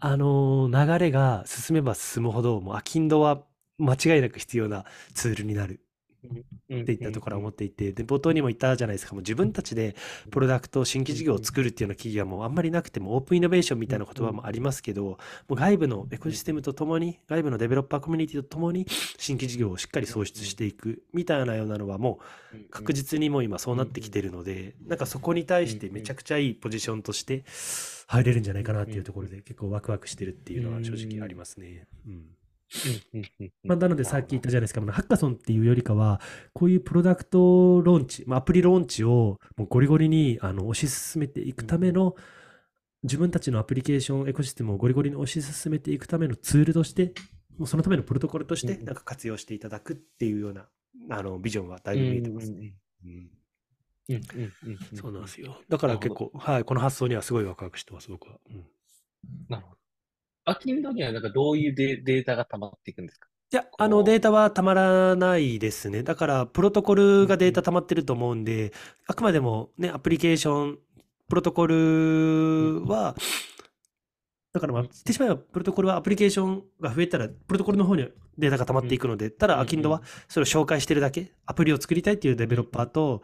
あのー流れが進めば進むほど、もうアキンドは間違いなく必要なツールになる。っていったところは思っていて、で、冒頭にも言ったじゃないですか、もう自分たちでプロダクト、新規事業を作るっていうような企業はもうあんまりなくても、オープンイノベーションみたいな言葉もありますけど、もう外部のエコシステムとともに、外部のデベロッパーコミュニティとともに、新規事業をしっかり創出していくみたいなようなのは、もう確実にもう今そうなってきてるので、なんかそこに対してめちゃくちゃいいポジションとして入れるんじゃないかなっていうところで、結構ワクワクしてるっていうのは正直ありますね。うん。まあ、なのでさっき言ったじゃないですか、ハッカソンっていうよりかは、こういうプロダクトローンチ、まあ、アプリローンチをもうゴリゴリにあの推し進めていくための、自分たちのアプリケーションエコシステムをゴリゴリに推し進めていくためのツールとして、もうそのためのプロトコルとしてなんか活用していただくっていうようなあのビジョンはだいぶ見えてますね。そうなんですよ。だから結構、はい、この発想にはすごいワクワクしてます、僕は。うん、なるほど。アキンドにはなんかどういうデデータが溜まっていくんですか？いや、あのデータはたまらないですね。だから、プロトコルがデータ溜まってると思うんで、あくまでもね、アプリケーション、プロトコルは、だからまあ、言ってしまえば、プロトコルはアプリケーションが増えたら、プロトコルの方にデータが溜まっていくので、ただ、 AKINDO はそれを紹介してるだけ、アプリを作りたいっていうデベロッパーと、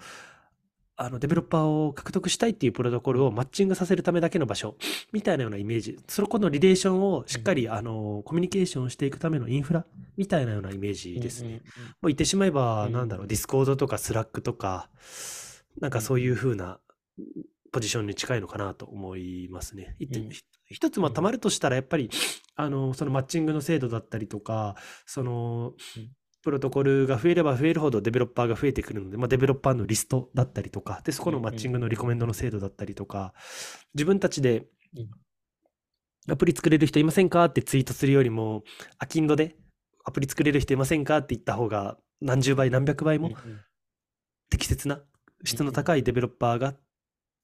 あのデベロッパーを獲得したいっていうプロトコルをマッチングさせるためだけの場所みたいなようなイメージ、そこのリレーションをしっかり、あのコミュニケーションしていくためのインフラみたいなようなイメージですね。もう言ってしまえば、なんだろう、 Discord とか Slack とか、なんかそういう風なポジションに近いのかなと思いますね。一つまあたまるとしたらやっぱりあのそのマッチングの制度だったりとかそのプロトコルが増えれば増えるほどデベロッパーが増えてくるので、まあ、デベロッパーのリストだったりとか、で、そこのマッチングのリコメンドの制度だったりとか、自分たちでアプリ作れる人いませんかってツイートするよりも、アキンドでアプリ作れる人いませんかって言った方が何十倍何百倍も適切な質の高いデベロッパーが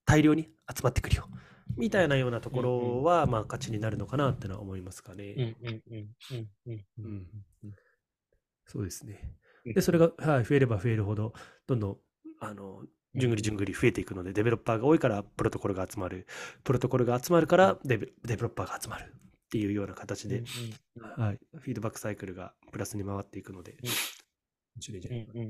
大量に集まってくるよ。みたいなようなところは、まあ、価値になるのかなってのは思いますかね。そうですね。で、それが、はい、増えれば増えるほど、どんどん、あの、じゅんぐりじゅんぐり増えていくので、デベロッパーが多いからプロトコルが集まる。プロトコルが集まるからデベデベロッパーが集まるっていうような形で、はい、フィードバックサイクルがプラスに回っていくので、面白いじゃないかな。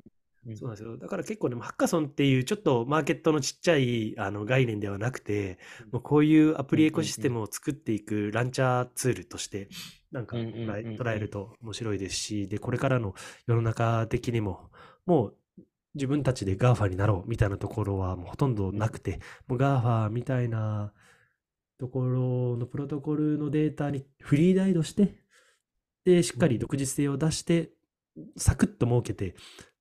そうなんですよ。だから結構ね、ハッカソンっていうちょっとマーケットのちっちゃいあの概念ではなくて、もうこういうアプリエコシステムを作っていくランチャーツールとして、なんか捉えると面白いですし、で、これからの世の中的にも、もう自分たちで GAFA になろうみたいなところはもうほとんどなくて、もう GAFA みたいなところのプロトコルのデータにフリーダイドして、で、しっかり独自性を出して、サクッと設けて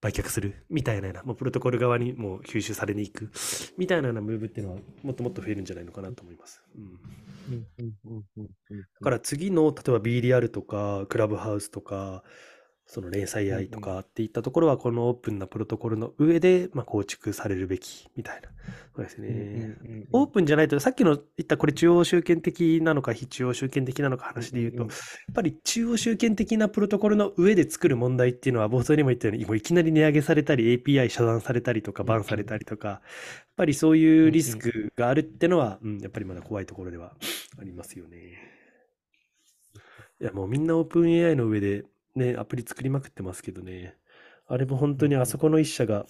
売却する？みたいなもうプロトコル側にもう吸収されにいく？みたいなムーブっていうのはもっともっと増えるんじゃないのかなと思います。だから次の例えば BDR とかクラブハウスとかその連載愛とかっていったところは、このオープンなプロトコルの上で、まあ、構築されるべきみたいな。そうですね。オープンじゃないと、さっきの言ったこれ中央集権的なのか非中央集権的なのか話で言うと、やっぱり中央集権的なプロトコルの上で作る問題っていうのは、冒頭にも言ったように、もういきなり値上げされたり、API 遮断されたりとか、バンされたりとか、やっぱりそういうリスクがあるってのは、うん、やっぱりまだ怖いところではありますよね。いや、もうみんなオープン AI の上で、ね、アプリ作りまくってますけどね。あれも本当にあそこの一社が、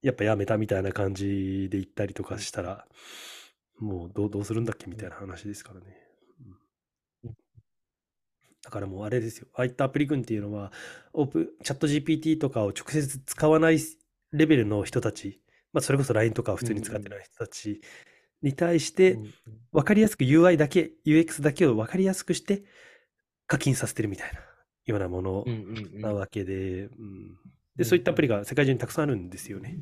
やっぱやめたみたいな感じで行ったりとかしたら、もうどうどうするんだっけみたいな話ですからね。うん、だからもうあれですよ。ああいったアプリ群っていうのは、オープン、チャット GPT とかを直接使わないレベルの人たち、まあそれこそ LINE とかを普通に使ってない人たちに対して、分かりやすく UI だけ、UX だけを分かりやすくして課金させてるみたいな。ようなものなわけで、で、そういったアプリが世界中にたくさんあるんですよね。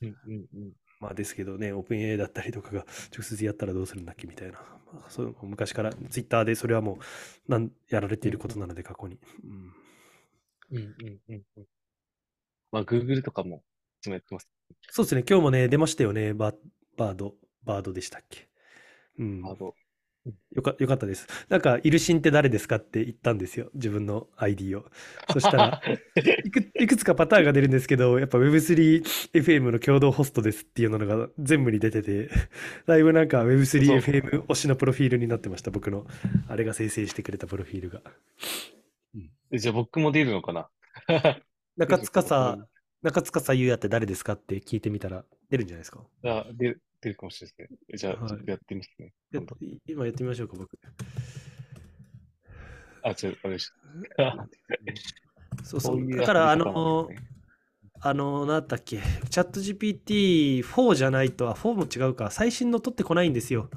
うんうんうん、まあですけどね、オープン AI だったりとかが直接やったらどうするんだっけみたいな。まあ、そう昔からツイッターでそれはもうなんやられていることなので過去に。うんうんうんうん。まあ Google とかもいつもやってます。そうですね、今日もね、出ましたよね、ババード、バードでしたっけ？うん、バード。よかよかったです。なんか、イルシンって誰ですかって言ったんですよ。自分の ID を。そしたら <laughs> いく、いくつかパターンが出るんですけど、やっぱ Web3FM の共同ホストですっていうのが全部に出てて、だいぶなんか Web3FM 推しのプロフィールになってました。僕の、あれが生成してくれたプロフィールが。うん、じゃあ僕も出るのかな？<laughs> 中塚さ、中塚さん言うやって誰ですかって聞いてみたら出るんじゃないですか？あ出出るかもしれないですね。じゃあ、ちょっとやってみますね。や今やってみましょうか、僕。あ、ちょっと、あれし <laughs> そうそう。だから、あの、あの、なんだっけ、チャット GPT4 じゃないと、あ、4も違うか、最新の取ってこないんですよ。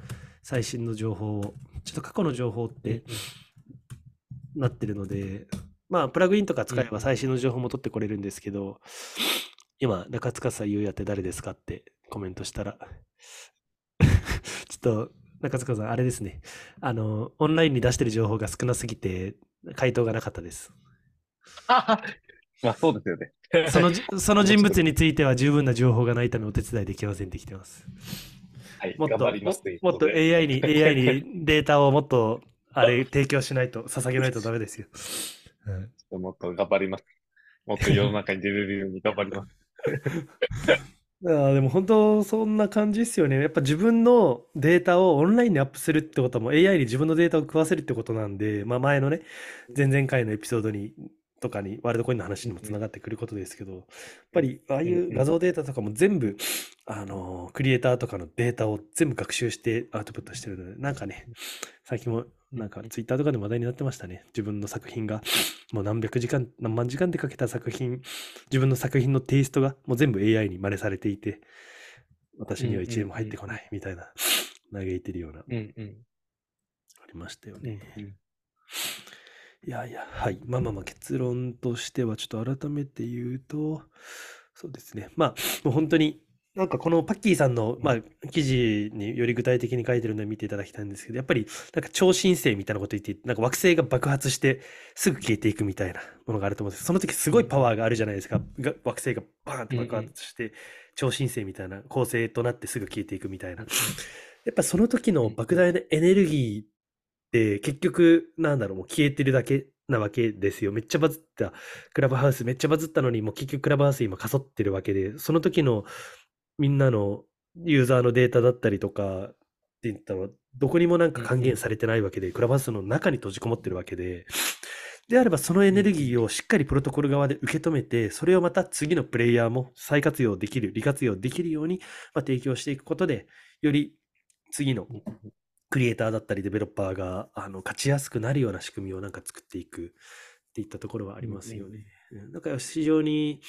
最新の情報を。ちょっと過去の情報ってなってるので、まあ、プラグインとか使えば最新の情報も取ってこれるんですけど、今、中塚さん言うやって誰ですかってコメントしたら <laughs> ちょっと、中塚さん、あれですね。あの、オンラインに出してる情報が少なすぎて、回答がなかったです。<laughs> まあ、そうですよね。<laughs> その、その人物については十分な情報がないためお手伝いできませんってきてます。はい、もっと、もっと AI に、AI にデータをもっと、あれ、提供しないと、捧げないとダメですよ。うん、もっと頑張ります。もっと世の中に出れるように頑張ります。あでも本当そんな感じですよね。やっぱ自分のデータをオンラインにアップするってことも AI に自分のデータを食わせるってことなんで、まあ前のね、前々回のエピソードにとかにワールドコインの話にもつながってくることですけど、やっぱりああいう画像データとかも全部、あの、クリエイターとかのデータを全部学習してアウトプットしてるので、なんかね、最近もなんかツイッターとかでも話題になってましたね。自分の作品がもう何百時間、何万時間でかけた作品、自分の作品のテイストがもう全部 AI に真似されていて、私には1円も入ってこないみたいな、嘆いてるような、ありましたよね。いやいや、はい。まあまあまあ結論としてはちょっと改めて言うと、そうですね。まあ、もう本当になんかこのパッキーさんの、まあ、記事により具体的に書いてるのを見ていただきたいんですけど、やっぱりなんか超新星みたいなこと言って、なんか惑星が爆発してすぐ消えていくみたいなものがあると思うんですその時すごいパワーがあるじゃないですか。が惑星がバーンって爆発して、超新星みたいな構成となってすぐ消えていくみたいな。やっぱその時の莫大なエネルギーって結局なんだろう、もう消えてるだけなわけですよ。めっちゃバズった、クラブハウスめっちゃバズったのに、もう結局クラブハウス今かそってるわけで、その時のみんなのユーザーのデータだったりとかって言ったのは、どこにもなんか還元されてないわけで、クラブハウスの中に閉じこもってるわけで、であればそのエネルギーをしっかりプロトコル側で受け止めて、それをまた次のプレイヤーも再活用できる、利活用できるように、ま提供していくことで、より次のクリエイターだったりデベロッパーがあの勝ちやすくなるような仕組みをなんか作っていくっていったところはありますよね。だから非常に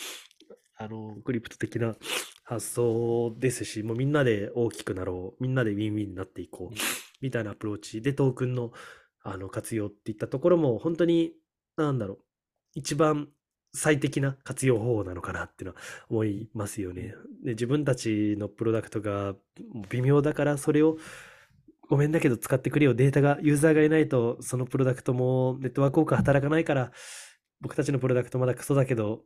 あのクリプト的な発想ですし、もうみんなで大きくなろう、みんなでウィンウィンになっていこう、みたいなアプローチで、トークンのあの活用っていったところも、本当に、なんだろう、一番最適な活用方法なのかなっていうのは思いますよね。で自分たちのプロダクトが微妙だからそれをごめんだけど使ってくれよ。データがユーザーがいないとそのプロダクトもネットワーク効果働かないから僕たちのプロダクトまだクソだけど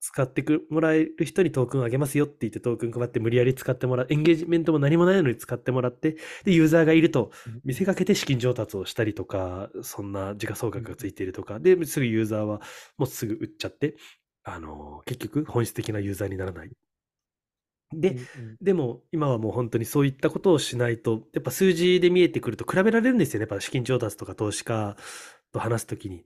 使ってもらえる人にトークンをあげますよって言ってトークン配って無理やり使ってもらう、エンゲージメントも何もないのに使ってもらって、で、ユーザーがいると見せかけて資金調達をしたりとか、そんな時価総額がついているとか、で、すぐユーザーはもうすぐ売っちゃって、あの、結局本質的なユーザーにならない。で、でも今はもう本当にそういったことをしないと、やっぱ数字で見えてくると比べられるんですよね。やっぱ資金調達とか投資家と話すときに。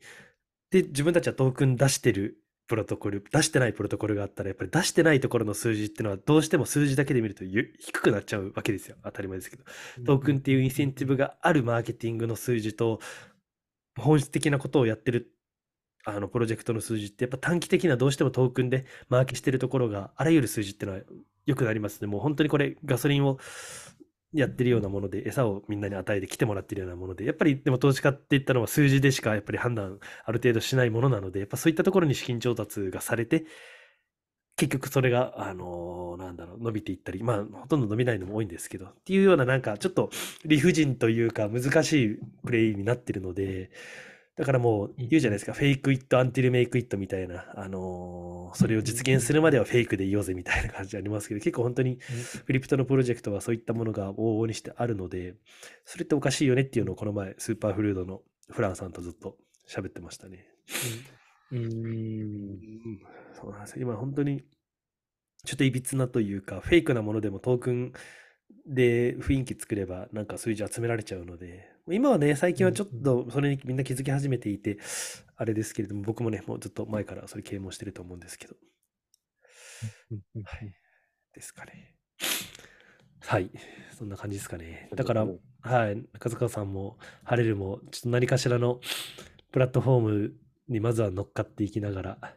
で、自分たちはトークン出してるプロトコル、出してないプロトコルがあったら、やっぱり出してないところの数字っていうのは、どうしても数字だけで見ると低くなっちゃうわけですよ。当たり前ですけど。トークンっていうインセンティブがあるマーケティングの数字と、本質的なことをやってるあのプロジェクトの数字って、やっぱ短期的などうしてもトークンでマーケしてるところがあらゆる数字っていうのは良くなりますね。もう本当にこれガソリンをやってるようなもので、餌をみんなに与えて来てもらってるようなもので、やっぱりでも投資家って言ったのは数字でしかやっぱり判断ある程度しないものなので、やっぱそういったところに資金調達がされて、結局それが、あのー、なんだろう、伸びていったり、まあ、ほとんど伸びないのも多いんですけど、っていうようななんか、ちょっと理不尽というか難しいプレイになってるので、だからもう言うじゃないですか、 fake it, until make it みたいな、あのー、それを実現するまではフェイクでいようぜみたいな感じありますけど、結構本当にフリプトのプロジェクトはそういったものが往々にしてあるので、それっておかしいよねっていうのをこの前、スーパーフルードのフランさんとずっと喋ってましたね。うん、そうなんです今本当に、ちょっといびつなというか、フェイクなものでもトークンで雰囲気作ればなんか数字集められちゃうので、今はね、最近はちょっとそれにみんな気づき始めていて、あれですけれども、僕もね、もうずっと前からそれ啓蒙してると思うんですけど。はい。ですかね。はい。そんな感じですかね。だから、はい。中塚さんも、ハレルも、ちょっと何かしらのプラットフォームにまずは乗っかっていきながら、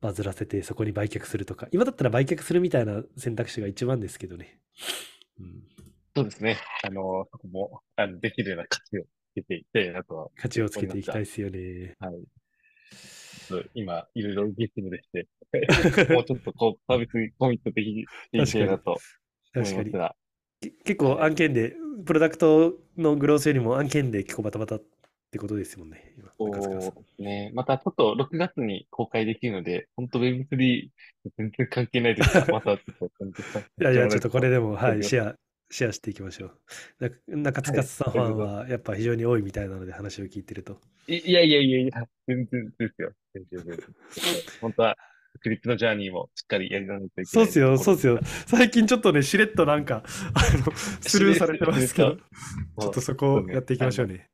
バズらせて、そこに売却するとか、今だったら売却するみたいな選択肢が一番ですけどね。うん、そうですね。あの、そこも、あの、できるような価値をつけていて、あとは。価値をつけていきたいですよね。はい。今、いろいろゲッティングでして、<laughs> もうちょっとこう、サービスコミット的にいい系だと確かに。結構案件で、プロダクトのグロースよりも案件で結構バタバタってことですもんね。今そうね。またちょっと6月に公開できるので、本当 Web3 全然関係ないですが、またちょっと。いやいや、ちょっとこれでも、はい、<laughs> シェア、シェアしていきましょう。<laughs> 中塚さんファンはやっぱ非常に多いみたいなので話を聞いてると。いいやいやいやいや、全然ですよ。全然全然。<laughs> 本当は、クリプトジャーニーもしっかりやりなといけない。そうっすよ、そうっすよ。最近ちょっとね、しれっとなんか、<laughs> あの、スルーされてますけど、ちょっとそこをやっていきましょうね。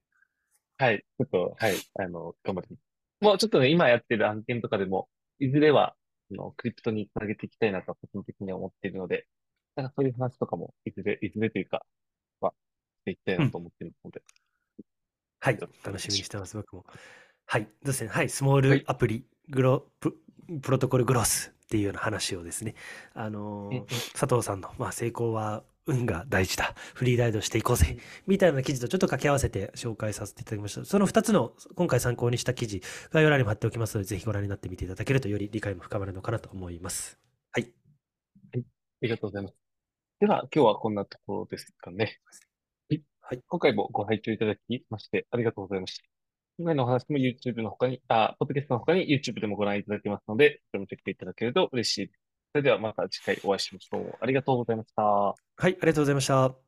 はい、ちょっと、はい、あの、頑張って。もうちょっとね、今やってる案件とかでも、いずれは、あの、クリプトにつなげていきたいなと、個人的には思っているので、なんかそういう話とかも、いずれ、いずれというか、は、していきたいなと思っているので。はい、楽しみにしてます、僕も。はい、ですね。はい、スモールアプリ、グロプ、プロトコルグロスっていうような話をですね、あのー、佐藤さんの、まあ、成功は運が大事だ。フリーライドしていこうぜ。みたいな記事とちょっと掛け合わせて紹介させていただきました。その2つの今回参考にした記事、概要欄にも貼っておきますので、ぜひご覧になってみていただけるとより理解も深まるのかなと思います。はい。はい。ありがとうございます。では、今日はこんなところですかね。はい。はい、今回もご拝聴いただきましてありがとうございました。今回のお話も YouTube の他に、あ、ポッドキャストの他に YouTube でもご覧いただけますので、それもチェックいただけると嬉しいです。それではまた次回お会いしましょう。ありがとうございました。はい、ありがとうございました。